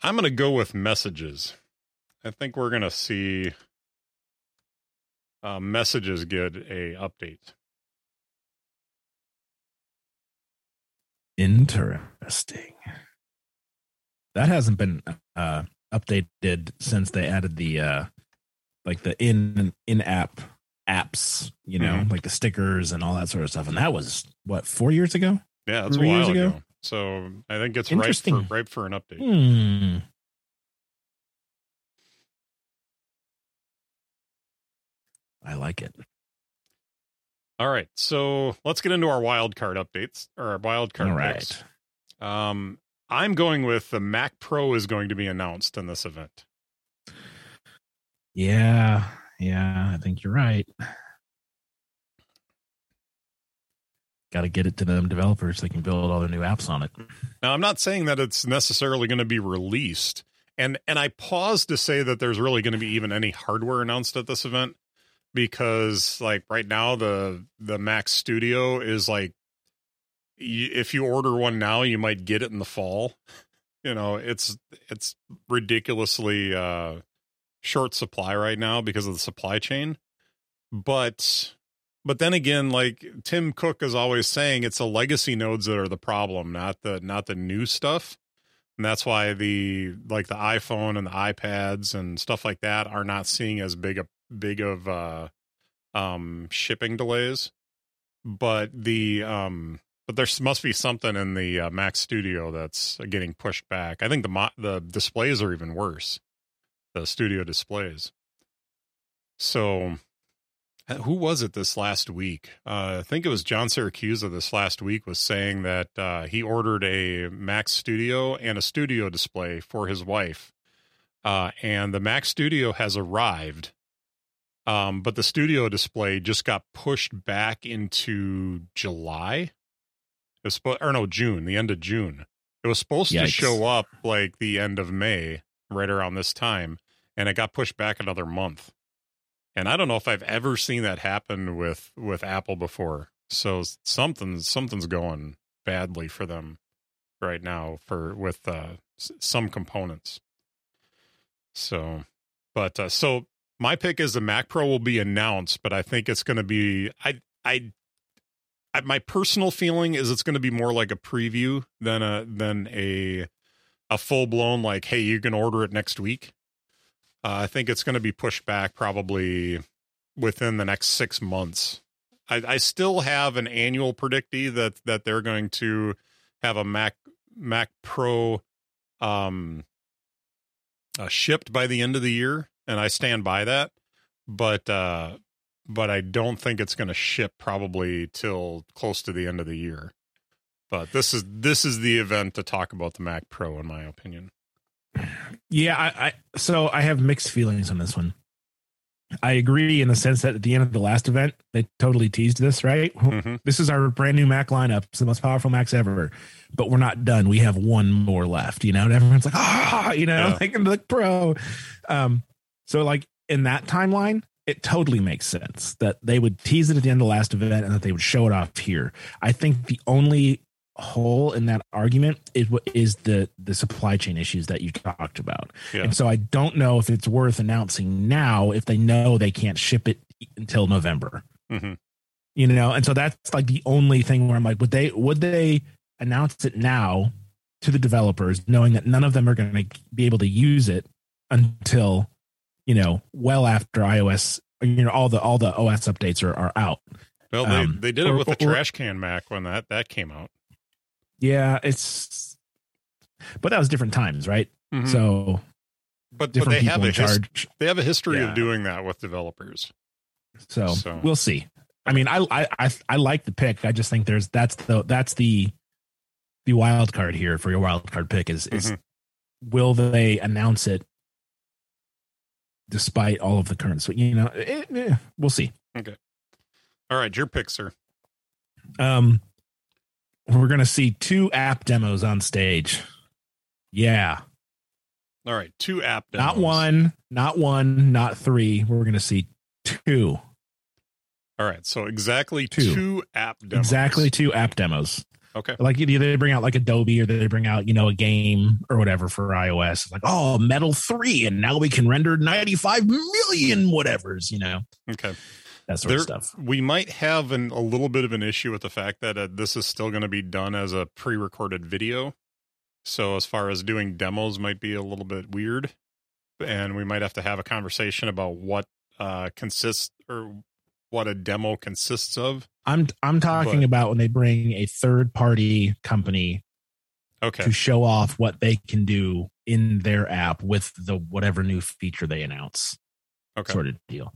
I'm to go with messages. I think we're to see uh, messages get a update.
Interesting. That hasn't been uh, updated since they added the uh, like the in in app apps, you know,
Mhm.
like the stickers and all that sort of stuff. And that was what four years ago.
Yeah, that's
Three years
while ago.
ago?
So I think it's ripe for ripe for an update.
Hmm. I like it.
All right, so let's get into our wild card updates or our wild card
All
picks. Um, I'm going with the Mac Pro is going to be announced in this event.
Yeah. Yeah. I think you're right. Got to get it to them developers. so They can build all their new apps on it.
Now, I'm not saying that it's necessarily going to be released, and and I pause to say that there's really going to be even any hardware announced at this event because, like right now, the the Mac Studio is like, if you order one now, you might get it in the fall. You know, it's it's ridiculously uh, short supply right now because of the supply chain, but but then again like tim cook is always saying it's the legacy nodes that are the problem not the not the new stuff. And that's why the like the iphone and the ipads and stuff like that are not seeing as big a big of uh um shipping delays. But the um but there must be something in the uh, mac studio that's getting pushed back i think the mo- the displays are even worse the studio displays so uh, who was it this last week? Uh, I think it was John Siracusa this last week was saying that uh, he ordered a Mac Studio and a studio display for his wife. Uh, and the Mac Studio has arrived. Um, but the studio display just got pushed back into July. It was supposed, or no, June, the end of June. It was supposed to show up like the end of May, right around this time, and it got pushed back another month and I don't know if I've ever seen that happen with with Apple before. So something something's going badly for them right now for with uh, s- some components. So, but uh, so my pick is the Mac Pro will be announced, but I think it's going to be I I. My personal feeling is it's going to be more like a preview than a than a a full blown like hey you can order it next week uh, I think it's going to be pushed back probably within the next six months. I, I still have an annual predictee that that they're going to have a Mac Mac Pro um, uh, shipped by the end of the year, and I stand by that. But uh, but I don't think it's going to ship probably till close to the end of the year. But this is this is the event to talk about the Mac Pro, in my opinion.
Yeah, I, I so I have mixed feelings on this one. I agree in the sense that at the end of the last event, they totally teased this, right?
Mhm.
This is our brand new Mac lineup. It's the most powerful Macs ever, but we're not done. We have one more left, you know, and everyone's like, ah, you know,
Yeah.
like the pro. Um, so like in that timeline, it totally makes sense that they would tease it at the end of the last event and that they would show it off here. I think the only hole in that argument is what is the the supply chain issues that you talked about.
Yeah.
And so I don't know if it's worth announcing now if they know they can't ship it until November.
hmm
You know, and so that's like the only thing where I'm like, would they would they announce it now to the developers, knowing that none of them are going to be able to use it until you know well after iOS, you know, all the all the OS updates are, are out.
Well, they,
Um,
they did it
or-
with the trash can Mac when that that came out.
Yeah, it's but that was different times, right?
Mhm.
So
but, but
different
they have
people
a
in
his,
charge.
they have a history
Yeah.
of doing that with developers.
So,
So-
we'll see. I mean, I, I I I like the pick. I just think there's that's the that's the the wild card here for your wild card pick is is
Mhm.
will they announce it despite all of the current so you know eh, eh, we'll see. Okay.
All right, your pick, sir.
Um, we're gonna see two app demos on stage. Yeah,
All right, two app demos.
not one, not one, not three. We're gonna see two,
All right, so exactly
Two.
two, app demos.
exactly two app demos.
Okay.
like either they bring out like Adobe or they bring out you know a game or whatever for iOS. It's like oh, Metal Three, and now we can render ninety five million whatevers. You know
Okay.
that sort
There,
of stuff.
we might have an, a little bit of an issue with the fact that uh, this is still going to be done as a pre-recorded video. So as far as doing demos might be a little bit weird, and we might have to have a conversation about what uh, consists or what a demo consists of.
I'm I'm talking
But-
about when they bring a third party company
Okay.
to show off what they can do in their app with the whatever new feature they announce,
Okay.
sort of deal.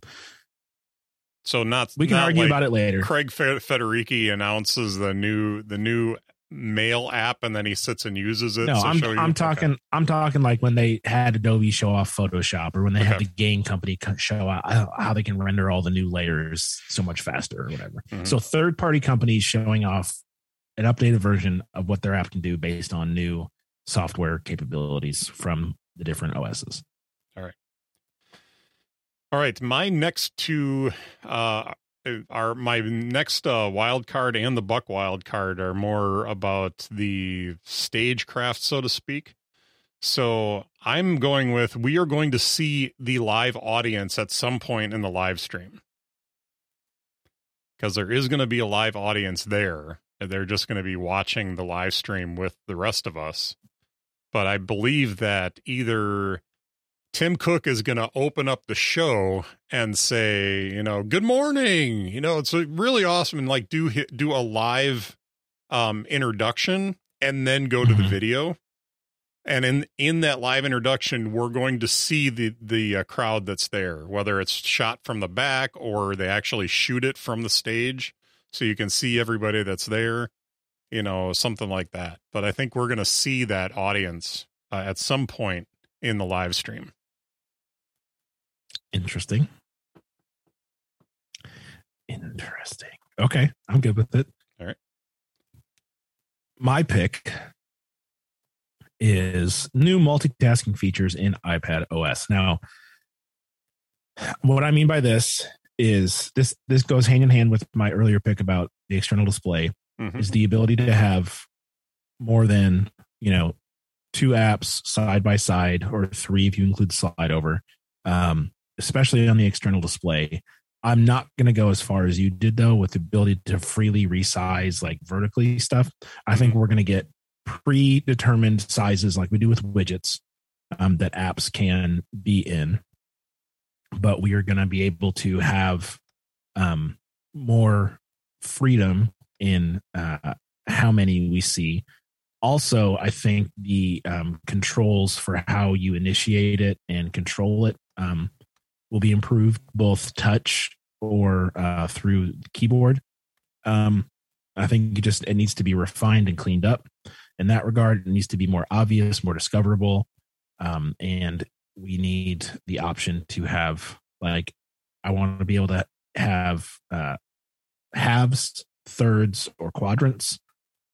So not
We can
not
argue
like
about it later.
Craig Fe- Federighi announces the new the new mail app and then he sits and uses it.
No,
to
I'm I'm
okay.
talking I'm talking like when they had Adobe show off Photoshop or when they had the game company show out how- how they can render all the new layers so much faster or whatever.
Mhm.
So third party companies showing off an updated version of what their app can do based on new software capabilities from the different OSs.
All right, my next two uh, are my next uh, wild card and the buck wild card are more about the stagecraft, so to speak. So I'm going with we are going to see the live audience at some point in the live stream because there is going to be a live audience there. And they're just going to be watching the live stream with the rest of us. But I believe that either Tim Cook is going to open up the show and say, you know, good morning. You know, it's really awesome and like do do a live um introduction and then go to the
Mhm.
video. And in in that live introduction, we're going to see the the uh, crowd that's there, whether it's shot from the back or they actually shoot it from the stage so you can see everybody that's there, you know, something like that. But I think we're going to see that audience uh, at some point in the live stream.
Interesting. Interesting. Okay, I'm good with it.
All right.
My pick is new multitasking features in iPad OS. Now, what I mean by this is this this goes hand in hand with my earlier pick about the external display
Mhm.
is the ability to have more than, you know, two apps side by side or three if you include slide over. Um, especially on the external display. I'm not going to go as far as you did though with the ability to freely resize like vertically stuff. I think we're going to get predetermined sizes like we do with widgets um, that apps can be in, but we are going to be able to have um, more freedom in uh, how many we see. Also, I think the um, controls for how you initiate it and control it um, will be improved, both touch or uh, through keyboard. Um, I think it just it needs to be refined and cleaned up. In that regard, it needs to be more obvious, more discoverable, um, and we need the option to have like I want to be able to have uh, halves, thirds, or quadrants.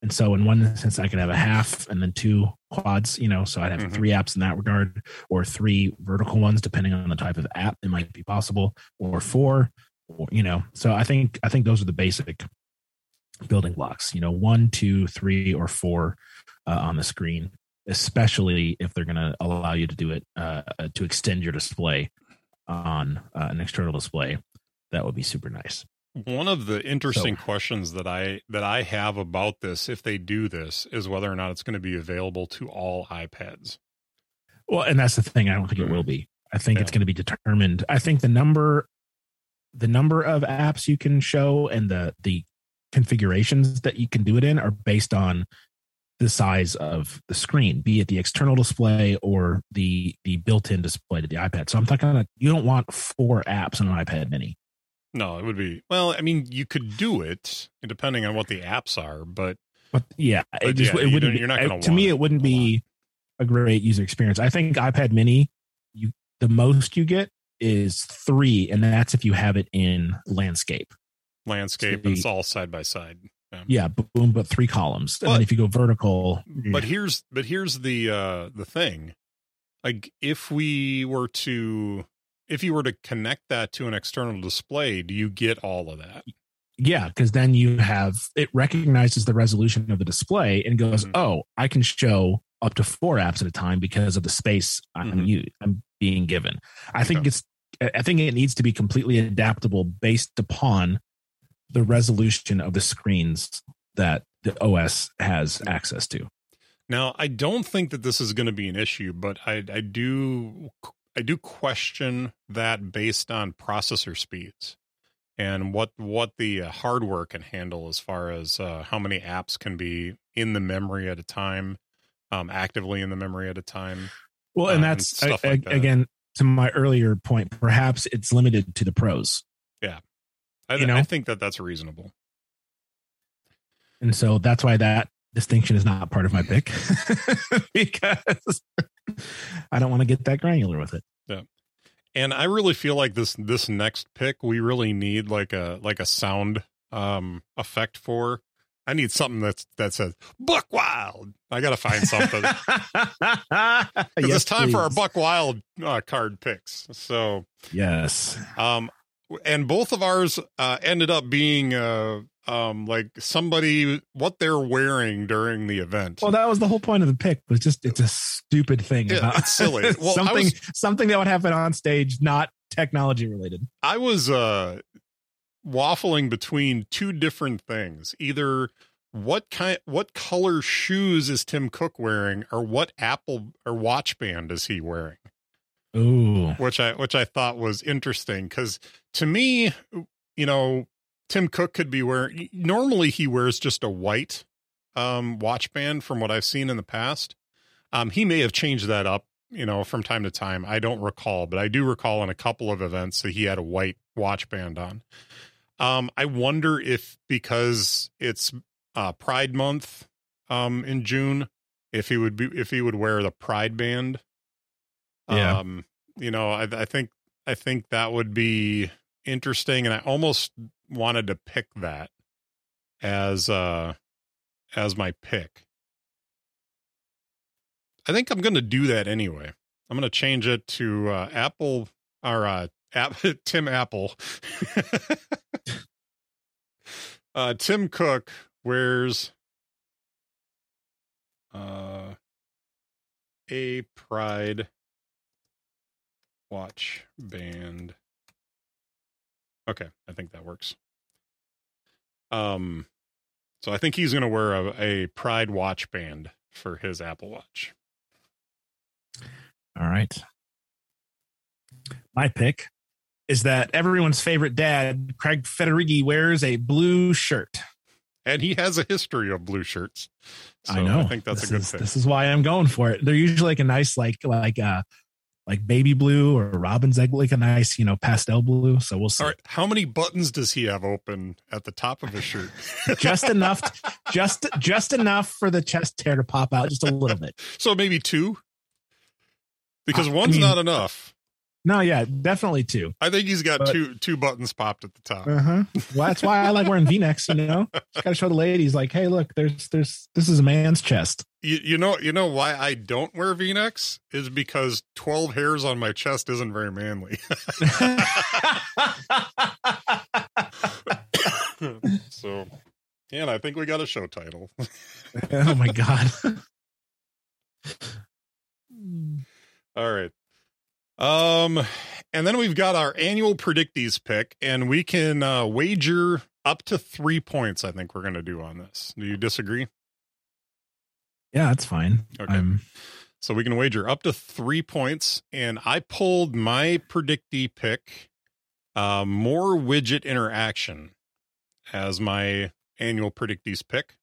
And so, in one instance, I could have a half and then two quads, you know, so I'd have
Mhm.
three apps in that regard, or three vertical ones, depending on the type of app. It might be possible, or four, or, you know. So, I think I think those are the basic building blocks. You know, one, two, three, or four uh, on the screen, especially if they're going to allow you to do it uh, uh, to extend your display on uh, an external display. that would be super nice.
One of the interesting
So-
questions that I that I have about this, if they do this, is whether or not it's going to be available to all iPads.
Well, and that's the thing. I don't think it will mm-hmm. be. I think it's going to be determined. I think the number, the number of apps you can show and the the configurations that you can do it in are based on the size of the screen, be it the external display or the the built-in display to the iPad. So I'm talking about you don't want four apps on an iPad Mini.
No, it would be well. I mean, you could do it depending on what the apps are, but
But yeah,
But
it just
yeah,
it wouldn't. Be,
you're not gonna
to me, it wouldn't be a great user experience. I think iPad Mini, you the most you get is three, and that's if you have it in landscape.
landscape
See-
it's all side by side.
Yeah, boom, but three columns. And
But-
then if you go vertical,
But here's but here's the uh the thing. Like if we were to if you were to connect that to an external display, do you get all of that?
yeah, because then you have it recognizes the resolution of the display and goes,
Mhm.
"Oh, I can show up to four apps at a time because of the space I'm
Mhm.
u- I'm being given." I think it's I I think it needs to be completely adaptable based upon the resolution of the screens that the OS has access to.
Now, I don't think that this is going to be an issue, but I I do I do question that based on processor speeds and what what the uh, hardware can handle as far as uh, how many apps can be in the memory at a time, um, actively in the memory at a time.
Well, and
and
that's a-
like that.
again to my earlier point. Perhaps it's limited to the pros, Yeah,
I,
You know?
I think that that's reasonable.
and so that's why that distinction is not part of my pick because I don't want to get that granular with it. Yeah.
And I really feel like this this next pick we really need like a like a sound um effect for. I need something that's that says Buck Wild. I got to find something. Because
Yes,
it's time for our
please.
Buck Wild uh, card picks. So,
Yes.
um, and both of ours uh, ended up being uh, um, like somebody what they're wearing during the event.
Well, that was the whole point of the pick. Was just it's a stupid thing.
Yeah,
about-
it's silly. Well,
something
was-
something that would happen on stage, not technology related.
I was uh, waffling between two different things. Either what kind, what color shoes is Tim Cook wearing, or what Apple or watch band is he wearing?
Ooh.
which I which I thought was interesting because to me, you know, Tim Cook could be wearing. Normally, he wears just a white um, watch band. From what I've seen in the past, um, he may have changed that up. You know, from time to time, I don't recall, but I do recall in a couple of events that he had a white watch band on. Um, I wonder if because it's uh, Pride Month um, in June, if he would be if he would wear the Pride band.
Yeah.
Um, you know, I, I think I think that would be interesting, and I almost wanted to pick that as uh as my pick. I think I'm going to do that anyway. I'm going to change it to uh, Apple or uh, App, Tim Apple. uh, Tim Cook wears uh, a Pride watch band. Okay, I think that works. Um, so I think he's going to wear a, a Pride watch band for his Apple Watch.
All right. My pick is that everyone's favorite dad, Craig Federighi, wears a blue shirt.
And he has a history of blue shirts. So
I know.
I think that's
this
a good
is,
thing.
This is why I'm going for it. They're usually like a nice, like like uh like baby blue or robin's egg, like a nice, you know, pastel blue. So we'll see.
All right, how many buttons does he have open at the top of his shirt?
Just enough, just just enough for the chest hair to pop out just a little bit.
so maybe two, because
I
one's
mean-
not enough.
No, yeah, definitely two.
I think he's got
But-
two two buttons popped at the top.
Uh huh. Well, that's why I like wearing V-necks. You know, just got to show the ladies, like, hey, look, there's there's this is a man's chest.
You, you know, you know why I don't wear V-necks is because twelve hairs on my chest isn't very manly. so, yeah, and I think we got a show title.
oh my god.
All right. Um And then we've got our annual predictees pick, and we can uh, wager up to three points. I think we're going to do on this. Do you disagree?
Yeah, that's fine.
Okay.
I'm
So we can wager up to three points. And I pulled my predictee pick, uh, more widget interaction, as my annual predictees pick.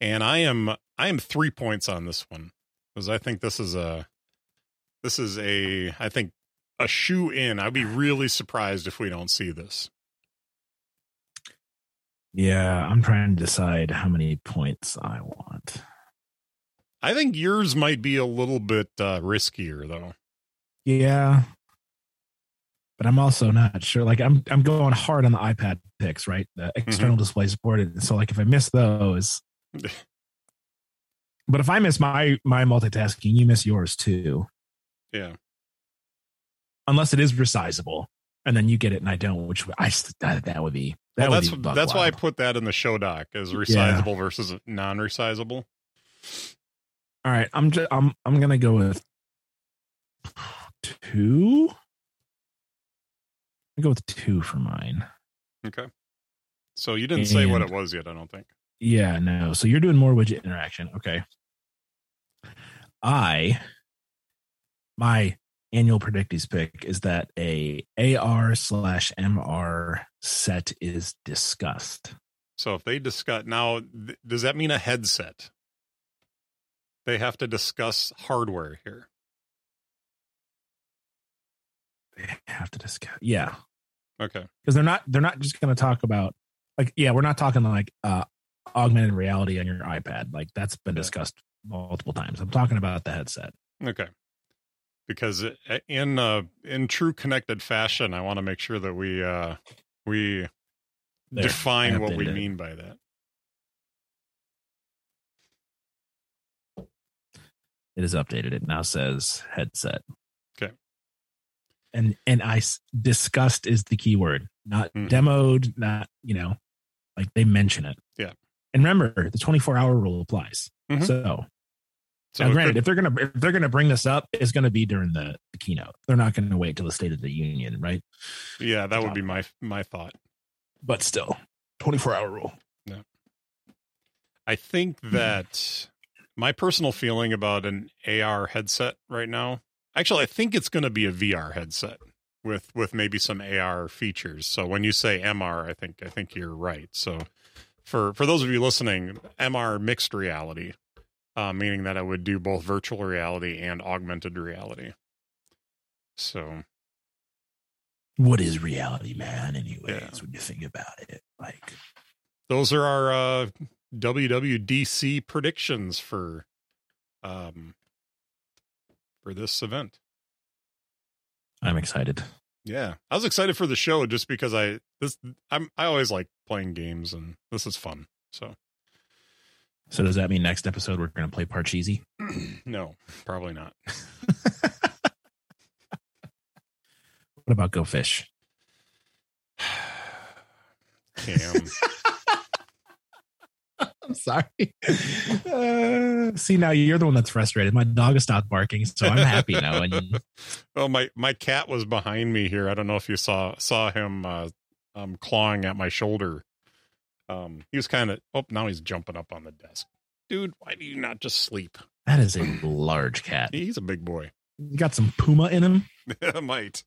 And I am I am three points on this one because I think this is a this is a I think a shoe in. I'd be really surprised if we don't see this.
yeah, I'm trying to decide how many points I want.
I think yours might be a little bit uh, riskier though.
Yeah. But I'm also not sure. Like I'm I'm going hard on the iPad picks, right? The external display supported. So like if I miss those, but if I miss my my multitasking, you miss yours too.
Yeah.
Unless it is resizable. And then you get it and I don't, which I that, that would be that
Well,
would
that's
be
that's why I put that in the show doc as resizable versus non-resizable.
All right, I'm just I'm I'm gonna go with two. I go with two for mine.
Okay. So you didn't say what it was yet, I don't think.
Yeah, no. So you're doing more widget interaction. Okay. I my annual predictees pick is that a AR slash MR set is discussed.
So if they discuss now, th- does that mean a headset? They have to discuss hardware here.
They have to discuss. Yeah,
Okay.
because they're not they're not just going to talk about like yeah we're not talking like uh augmented reality on your iPad like that's been discussed multiple times. I'm talking about the headset.
Okay. Because in uh, in true connected fashion, I want to make sure that we uh, we
There,
define what we mean by that.
It is updated. It now says headset.
Okay.
And and I discussed is the key word, not
Mhm.
demoed, not you know, like they mention it.
Yeah.
And remember, the 24 hour rule applies.
Mhm.
So,
So
now, granted, if they're gonna if they're gonna bring this up, it's gonna be during the, the keynote. They're not gonna wait till the State of the Union, right?
yeah, that would be my my thought.
But still, 24 hour rule. Yeah.
I think
Hmm.
that my personal feeling about an AR headset right now, actually, I think it's going to be a VR headset with with maybe some AR features. So when you say MR, I think I think you're right. So for for those of you listening, MR mixed reality, uh, meaning that it would do both virtual reality and augmented reality. So
What is reality, man? Anyways,
Yeah.
when you think about it, like
those are our uh, WWDC predictions for um for this event.
I'm excited.
Yeah, I was excited for the show just because I this I'm I always like playing games and this is fun. So
So does that mean next episode we're gonna play Parcheesi?
no, probably not.
What about Go Fish?
Cam,
I'm sorry. Uh, see, now you're the one that's frustrated. My dog has stopped barking, so I'm happy now. And
well, my my cat was behind me here. I don't know if you saw saw him uh, um clawing at my shoulder. Um, he was kind of oh now he's jumping up on the desk. Dude, why do you not just sleep?
that is a large cat.
He's a big boy.
You got some puma in him.
might.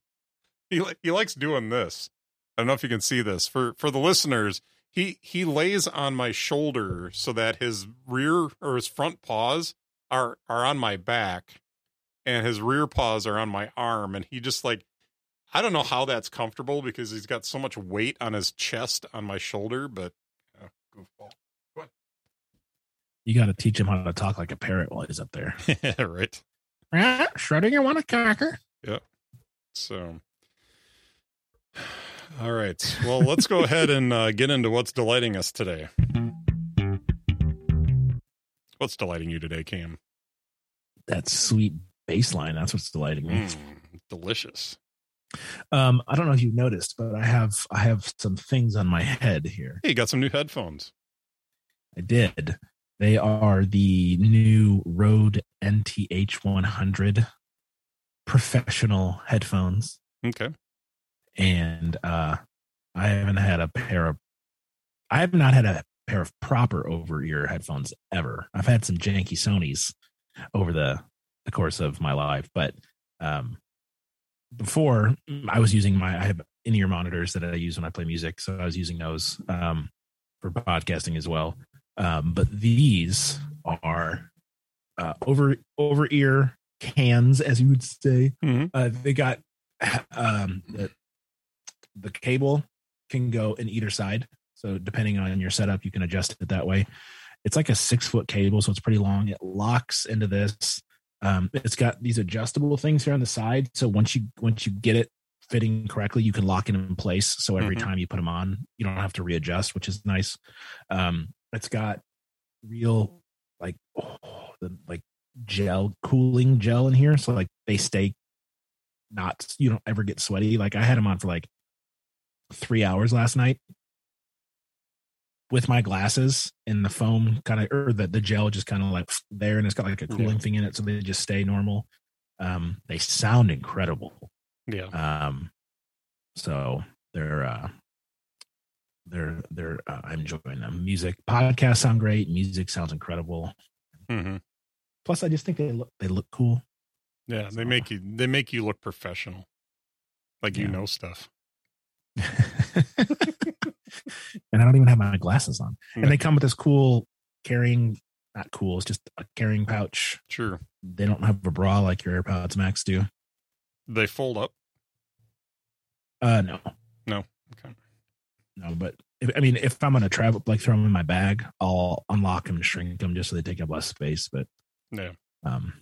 He he likes doing this. I don't know if you can see this for for the listeners. He he lays on my shoulder so that his rear or his front paws are are on my back, and his rear paws are on my arm, and he just like I don't know how that's comfortable because he's got so much weight on his chest on my shoulder, but uh, goofball.
You got to teach him how to talk like a parrot while he's up there.
right.
Ah, Schrodinger want a cracker?
Yep, so, all right. Well, let's go ahead and uh, get into what's delighting us today. What's delighting you today, Cam?
That sweet baseline. That's what's delighting me.
Mm, delicious.
Um, I don't know if you've noticed, but I have I have some things on my head here.
Hey, you got some new headphones.
I did. They are the new Rode NTH 100 professional headphones.
Okay.
And uh I haven't had a pair of I have not had a pair of proper over ear headphones ever. I've had some janky Sony's over the the course of my life, but um before I was using my I have in ear monitors that I use when I play music, so I was using those um for podcasting as well. Um but these are uh over over ear cans as you would say
Mhm.
uh, they got um, the, cable can go in either side. So depending on your setup, you can adjust it that way. It's like a six foot cable, so it's pretty long. It locks into this. Um, it's got these adjustable things here on the side. So once you once you get it fitting correctly, you can lock it in place. So every
Mhm.
time you put them on, you don't have to readjust, which is nice. Um, it's got real like oh, the like gel cooling gel in here, so like they stay not you don't ever get sweaty. Like I had them on for like three hours last night with my glasses and the foam kind of or the, the gel just kind of like there and it's got like a cooling
Yeah.
thing in it so they just stay normal. Um they sound incredible.
Yeah.
Um so they're uh they're they're uh, I'm enjoying them. Music podcasts sound great, music sounds incredible.
mm-hmm.
Plus I just think they look they look cool.
Yeah. They make you they make you look professional, like you know stuff.
and I don't even have my glasses on. And they come with this cool carrying, not cool, it's just a carrying pouch.
Sure.
They don't have a bra like your AirPods Max do.
They fold up.
Uh, no.
no, Okay.
no. But if, I mean, if I'm gonna travel, like throw them in my bag, I'll unlock them and shrink them just so they take up less space. But
Yeah.
um,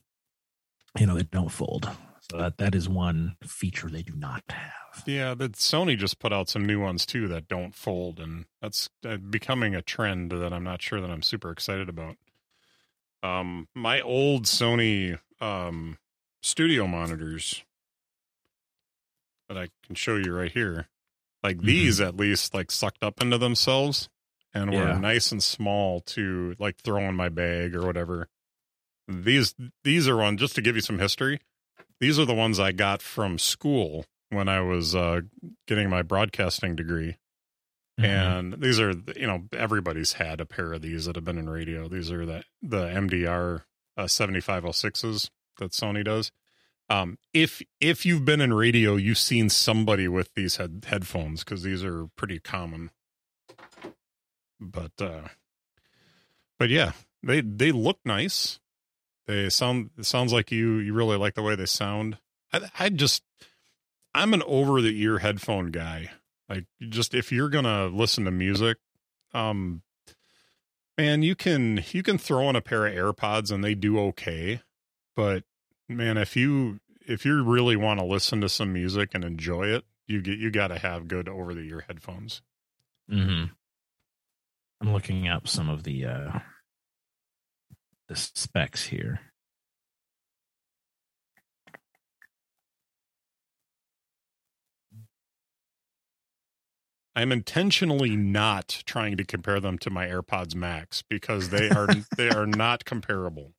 you know, they don't fold. So that that is one feature they do not have.
Yeah, that Sony just put out some new ones too that don't fold, and that's uh, becoming a trend that I'm not sure that I'm super excited about. Um, my old Sony um studio monitors that I can show you right here, like
Mhm.
these at least, like sucked up into themselves and were
Yeah.
nice and small to like throw in my bag or whatever. These these are one just to give you some history. These are the ones I got from school when I was uh, getting my broadcasting degree.
Mhm.
And these are, you know, everybody's had a pair of these that have been in radio. These are the the MDR uh, 7506s that Sony does. Um, if if you've been in radio, you've seen somebody with these head, headphones because these are pretty common. But uh, but yeah, they they look nice. They sound it sounds like you you really like the way they sound. I, I just I'm an over the ear headphone guy. Like just if you're gonna listen to music, um, man, you can you can throw in a pair of AirPods and they do okay. But man, if you if you really want to listen to some music and enjoy it, you get you got to have good over the ear headphones.
hmm I'm looking up some of the uh the specs here.
I'm intentionally not trying to compare them to my AirPods Max because they are they are not comparable.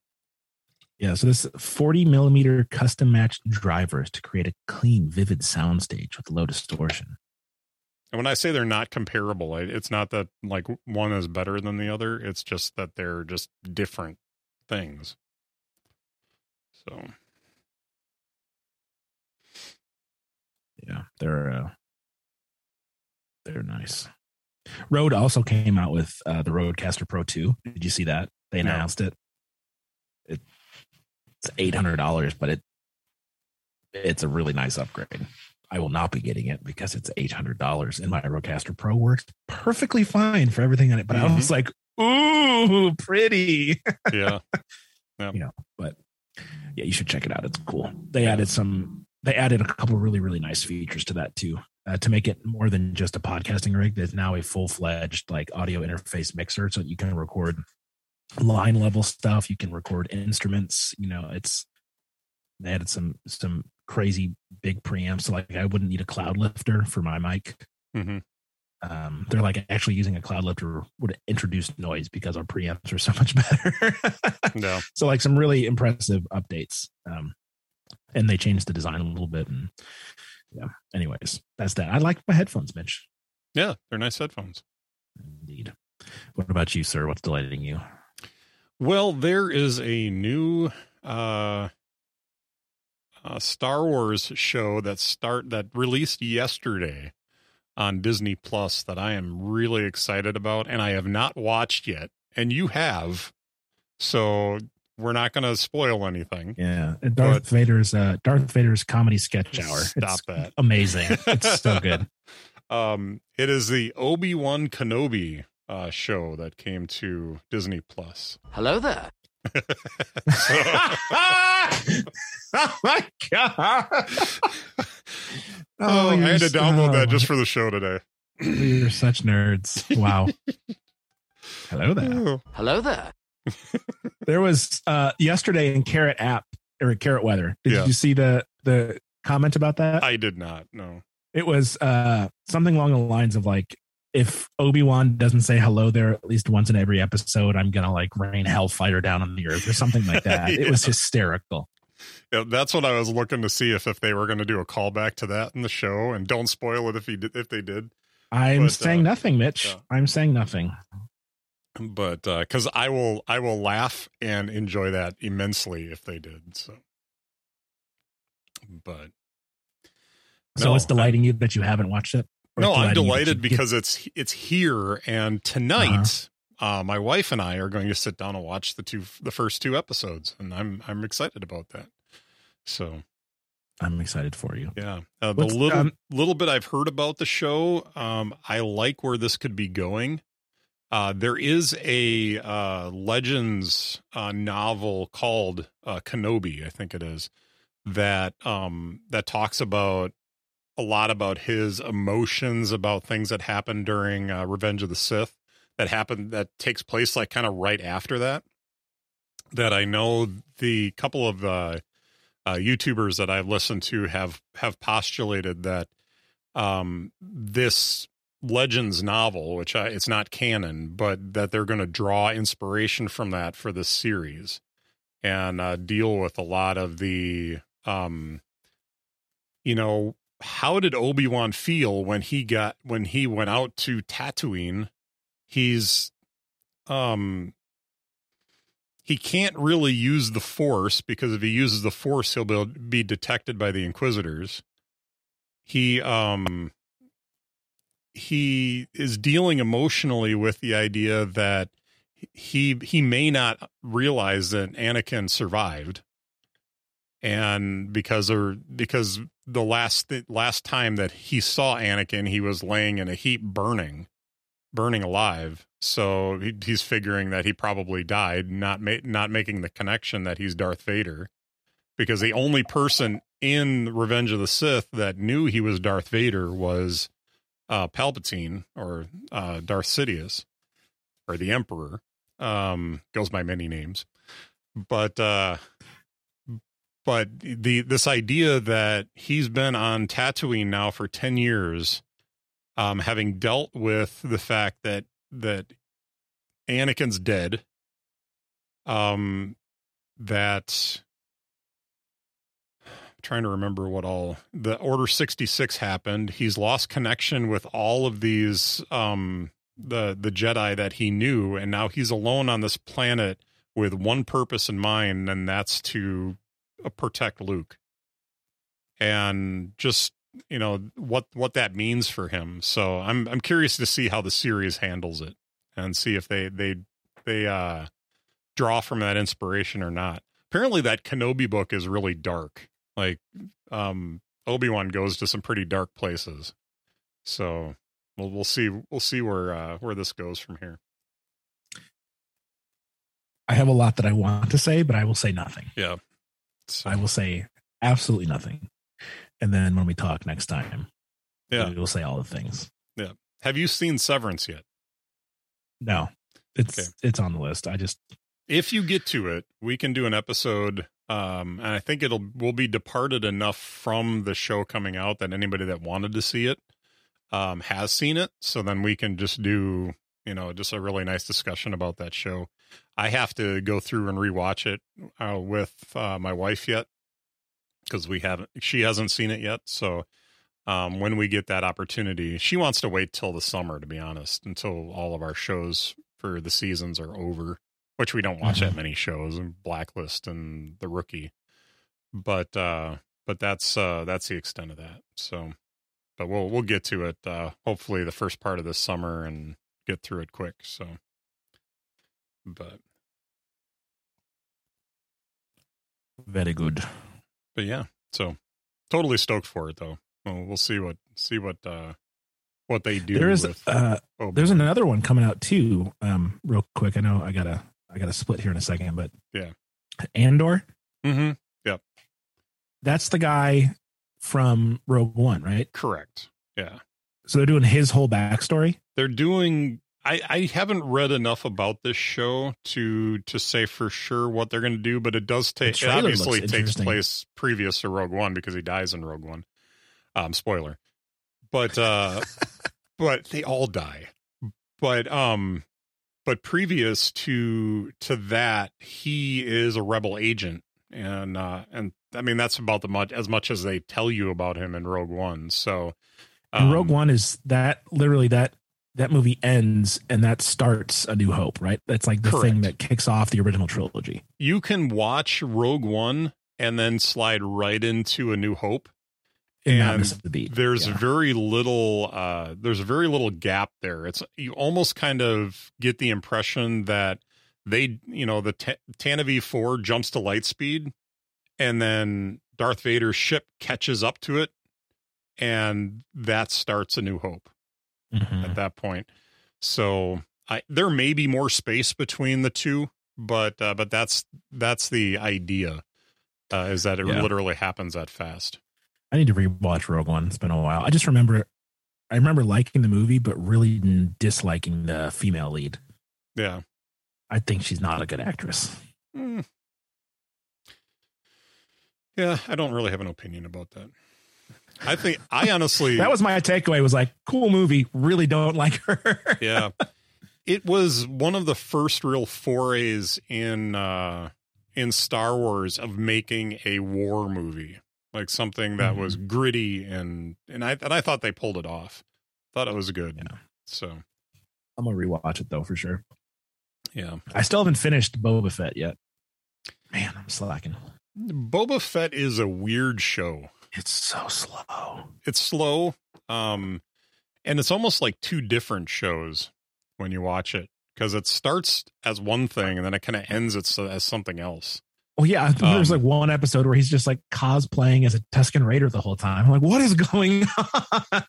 Yeah, so this 40 millimeter custom matched drivers to create a clean, vivid soundstage with low distortion.
And when I say they're not comparable, it's not that like one is better than the other. It's just that they're just different things. So
Yeah, they're uh, they're nice. Rode also came out with uh, the Rodecaster Pro 2. Did you see that? They
No.
announced it. it it's eight hundred dollars, but it it's a really nice upgrade. I will not be getting it because it's eight hundred dollars, and my Rodecaster Pro works perfectly fine for everything on it. But I was like, "Ooh, pretty!"
Yeah.
Yeah, but yeah, you should check it out. It's cool. They added some. They added a couple really really nice features to that too, uh, to make it more than just a podcasting rig. There's now a full fledged like audio interface mixer, so you can record line level stuff. You can record instruments. You know, it's they added some some crazy big preamps. So like I wouldn't need a cloud lifter for my mic.
hmm
Um, they're like actually using a cloud lifter would introduce noise because our preamps are so much better.
no.
so like some really impressive updates um and they changed the design a little bit and Yeah. Anyways, that's that. I like my headphones, Mitch.
Yeah, they're nice headphones.
Indeed. What about you, sir? What's delighting you?
Well, there is a new uh, uh, Star Wars show that start that released yesterday on Disney Plus that I am really excited about, and I have not watched yet, and you have, so we're not going to spoil anything.
Yeah, and Darth
But-
Vader's uh, Darth Vader's comedy sketch hour.
Stop
it's
that.
Amazing. It's so good.
Um, it is the Obi Wan Kenobi uh, show that came to Disney Plus.
Hello there.
So,
oh my god!
oh, I
you're
had to
so-
download that just for the show today.
You're such nerds. Wow. Hello there.
Oh,
Hello there.
There was uh yesterday in Carrot app or Carrot Weather. Did
Yeah.
you see the the comment about that?
I did not. No.
it was uh something along the lines of like if Obi-Wan doesn't say hello there at least once in every episode, I'm gonna like rain hellfire down on the earth or something like that. It was hysterical.
Yeah, that's what I was looking to see if if they were going to do a callback to that in the show, and don't spoil it if he did, if they did.
I'm
But,
saying
uh,
nothing, Mitch.
yeah.
I'm saying nothing.
But because I will I will laugh and enjoy that immensely if they did. So, but
So
No,
it's delighting you that you haven't watched it?
No, I'm
delighting you that
delighted because it's it's here, and tonight,
Uh-huh.
uh, my wife and I are going to sit down and watch the two the first two episodes, and I'm I'm excited about that. So
I'm excited for you.
yeah, uh, the
What's-
little
um,
little bit I've heard about the show, um, I like where this could be going. Uh, there is a uh, Legends uh, novel called uh, Kenobi, I think it is, that um, that talks about a lot about his emotions about things that happened during uh, Revenge of the Sith that happened that takes place like kind of right after that. That I know the couple of uh, YouTubers that I've listened to have have postulated that um, this Legends novel, which I, it's not canon, but that they're going to draw inspiration from that for this series and uh, deal with a lot of the, um, you know, how did Obi Wan feel when he got when he went out to Tatooine? He's, um, he can't really use the Force because if he uses the Force, he'll be, be detected by the Inquisitors. He, um, he is dealing emotionally with the idea that he he may not realize that Anakin survived, and because or because the last the last time that he saw Anakin, he was laying in a heap, burning, burning alive. So he, he's figuring that he probably died, not ma- not making the connection that he's Darth Vader, because the only person in Revenge of the Sith that knew he was Darth Vader was uh, Palpatine or uh, Darth Sidious or the Emperor. Um, goes by many names, but uh, but the this idea that he's been on Tatooine now for ten years, um, having dealt with the fact that that Anakin's dead, um, that trying to remember what all the order 66 happened. He's lost connection with all of these um the the jedi that he knew and now he's alone on this planet with one purpose in mind and that's to uh, protect luke. And just you know what what that means for him. So i'm i'm curious to see how the series handles it and see if they they they uh draw from that inspiration or not. Apparently that kenobi book is really dark like um obi-wan goes to some pretty dark places so we'll we'll see we'll see where uh where this goes from here
I have a lot that I want to say, but I will say nothing.
yeah so,
I will say absolutely nothing. And then when we talk next time,
yeah
we will say all the things. Yeah.
Have you seen severance yet
No, it's
Okay.
it's on the list. I just
if you get to it, we can do an episode. Um, and I think it'll will be departed enough from the show coming out that anybody that wanted to see it um, has seen it. So then we can just do you know just a really nice discussion about that show. I have to go through and rewatch it uh, with uh, my wife yet because we haven't she hasn't seen it yet. So um, when we get that opportunity. She wants to wait till the summer, to be honest, until all of our shows for the seasons are over, which we don't watch that many shows, and Blacklist and The Rookie. But uh, but that's uh, that's the extent of that. So, but we'll we'll get to it. Uh, hopefully, the first part of this summer and get through it quick. So, but
Very good.
but yeah, so totally stoked for it though. Well, we'll see what see what uh what they do.
There is
with
uh, there's another one coming out too. Um, real quick. I know I gotta I gotta split here in a second, but
Yeah.
Andor.
Mhm.
That's the guy from Rogue One, right?
correct. Yeah,
So they're doing his whole backstory.
they're doing. I I haven't read enough about this show to to say for sure what they're going to do, but it does take. It obviously takes place previous to Rogue One because he dies in Rogue One. Um, spoiler, but uh, but they all die. But um, but previous to to that, he is a rebel agent, and uh, and I mean that's about the much as much as they tell you about him in Rogue One. So,
And Rogue
um,
One is that literally that that movie ends and that starts A New Hope, right? That's like the thing that kicks off the original trilogy.
you can watch Rogue One and then slide right into A New Hope.
And the beat.
There's
Yeah.
very little uh there's very little gap there. It's you almost kind of get the impression that they, you know, the Ta- Tantive 4 jumps to light speed and then Darth Vader's ship catches up to it and that starts A New Hope
Mhm.
at that point. So I there may be more space between the two, but uh, but that's that's the idea. Uh, is that it
Yeah.
literally happens that fast?
I need to rewatch Rogue One. It's been a while. I just remember, I remember liking the movie, but really disliking the female lead.
Yeah.
I think she's not a good actress.
Mm. Yeah, I don't really have an opinion about that. I think I honestly
That was my takeaway. Was like, cool movie. Really don't like her.
yeah. It was one of the first real forays in uh in Star Wars of making a war movie. Like something that was gritty and and I and I thought they pulled it off. Thought it was good.
Yeah.
So,
I'm gonna rewatch it though for sure.
yeah.
I still haven't finished Boba Fett yet. Man, I'm slacking.
Boba Fett is a weird show.
It's so slow.
It's slow um and it's almost like two different shows when you watch it because it starts as one thing and then it kind of ends it as something else.
Well, yeah, think there's
Um,
like one episode where he's just like cosplaying as a Tusken Raider the whole time. I'm like, what is going on?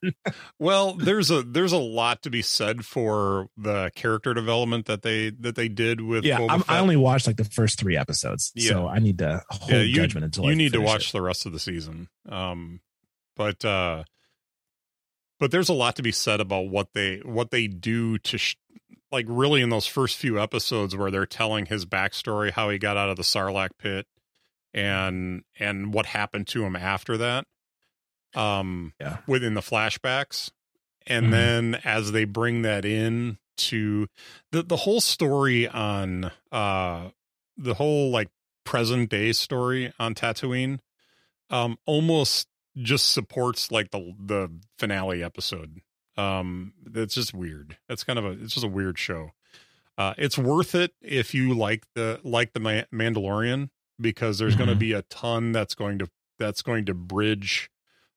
Well, there's a there's a lot to be said for the character development that they that they did with
yeah,
Boba
I'm,
Fett.
I only watched like the first three episodes, so I need to hold
Yeah, you-
judgment until
you
I
need to watch
it.
the rest of the season. Um, but uh, but there's a lot to be said about what they what they do to sh- like really in those first few episodes where they're telling his backstory, how he got out of the Sarlacc pit, and and what happened to him after that. Um,
Yeah.
within the flashbacks, and
Mhm.
then as they bring that in to the the whole story on uh the whole like present day story on Tatooine um almost just supports like the the finale episode. Um it's just weird. It's kind of a it's just a weird show. Uh it's worth it if you like the like the Ma- Mandalorian because there's going to be a ton that's going to that's going to bridge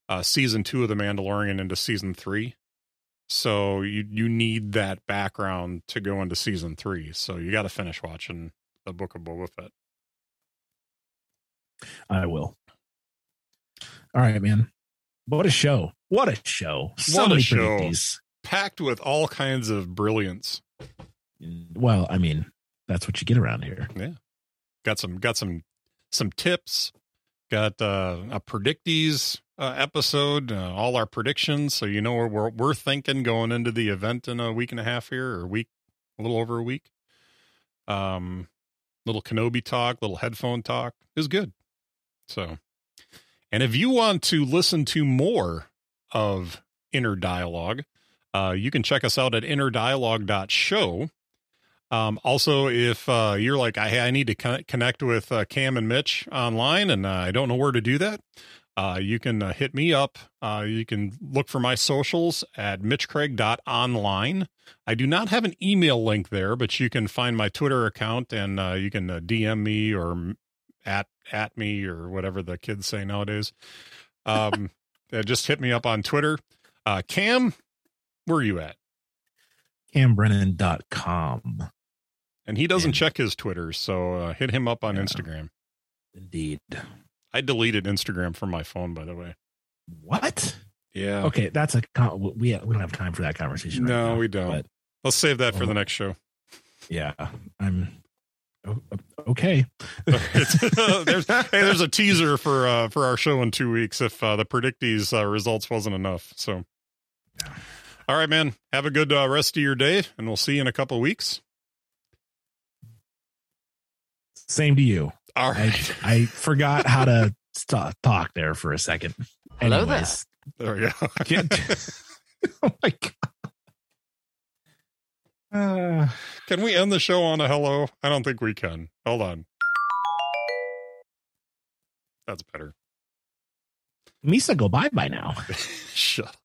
uh season 2 of the Mandalorian into season 3. So you you need that background to go into season 3. So you got to finish watching the Book of Boba Fett.
I will. All right, man. What a show! What a show! So
What a show. Packed with all kinds of brilliance.
Well, I mean, that's what you get around here.
Yeah, got some got some some tips got uh a predictees uh, episode uh, all our predictions so you know where we're, we're thinking going into the event in a week and a half here or a week a little over a week um little kenobi talk little headphone talk is good so and if you want to listen to more of inner dialogue uh you can check us out at innerdialogue.show um, also, if uh, you're like, I, I need to con- connect with uh, Cam and Mitch online and uh, I don't know where to do that, uh, you can uh, hit me up. Uh, you can look for my socials at mitchcraig.online. I do not have an email link there, but you can find my Twitter account and you can DM me or at at me or whatever the kids say nowadays. Um, just hit me up on Twitter. Uh, Cam, where are you at?
CamBrennan.com.
And he doesn't and, check his Twitter, so uh, hit him up on yeah, Instagram.
Indeed.
I deleted Instagram from my phone, by the way.
What?
Yeah.
Okay, that's a we we don't have time for that conversation.
Right no, now, we don't. Let's save that for the next show.
Yeah, I'm okay.
there's hey, there's a teaser for uh for our show in two weeks if uh, the predictees uh, results wasn't enough. So, all right, man. Have a good uh, rest of your day, and we'll see you in a couple weeks.
Same to you.
All right.
I, I forgot how to stop, talk there for a second.
Hello
Anyways, there. There we go.
oh my god.
Uh, can we end the show on a hello? I don't think we can. Hold on. That's better.
Misa go bye bye now.
Shut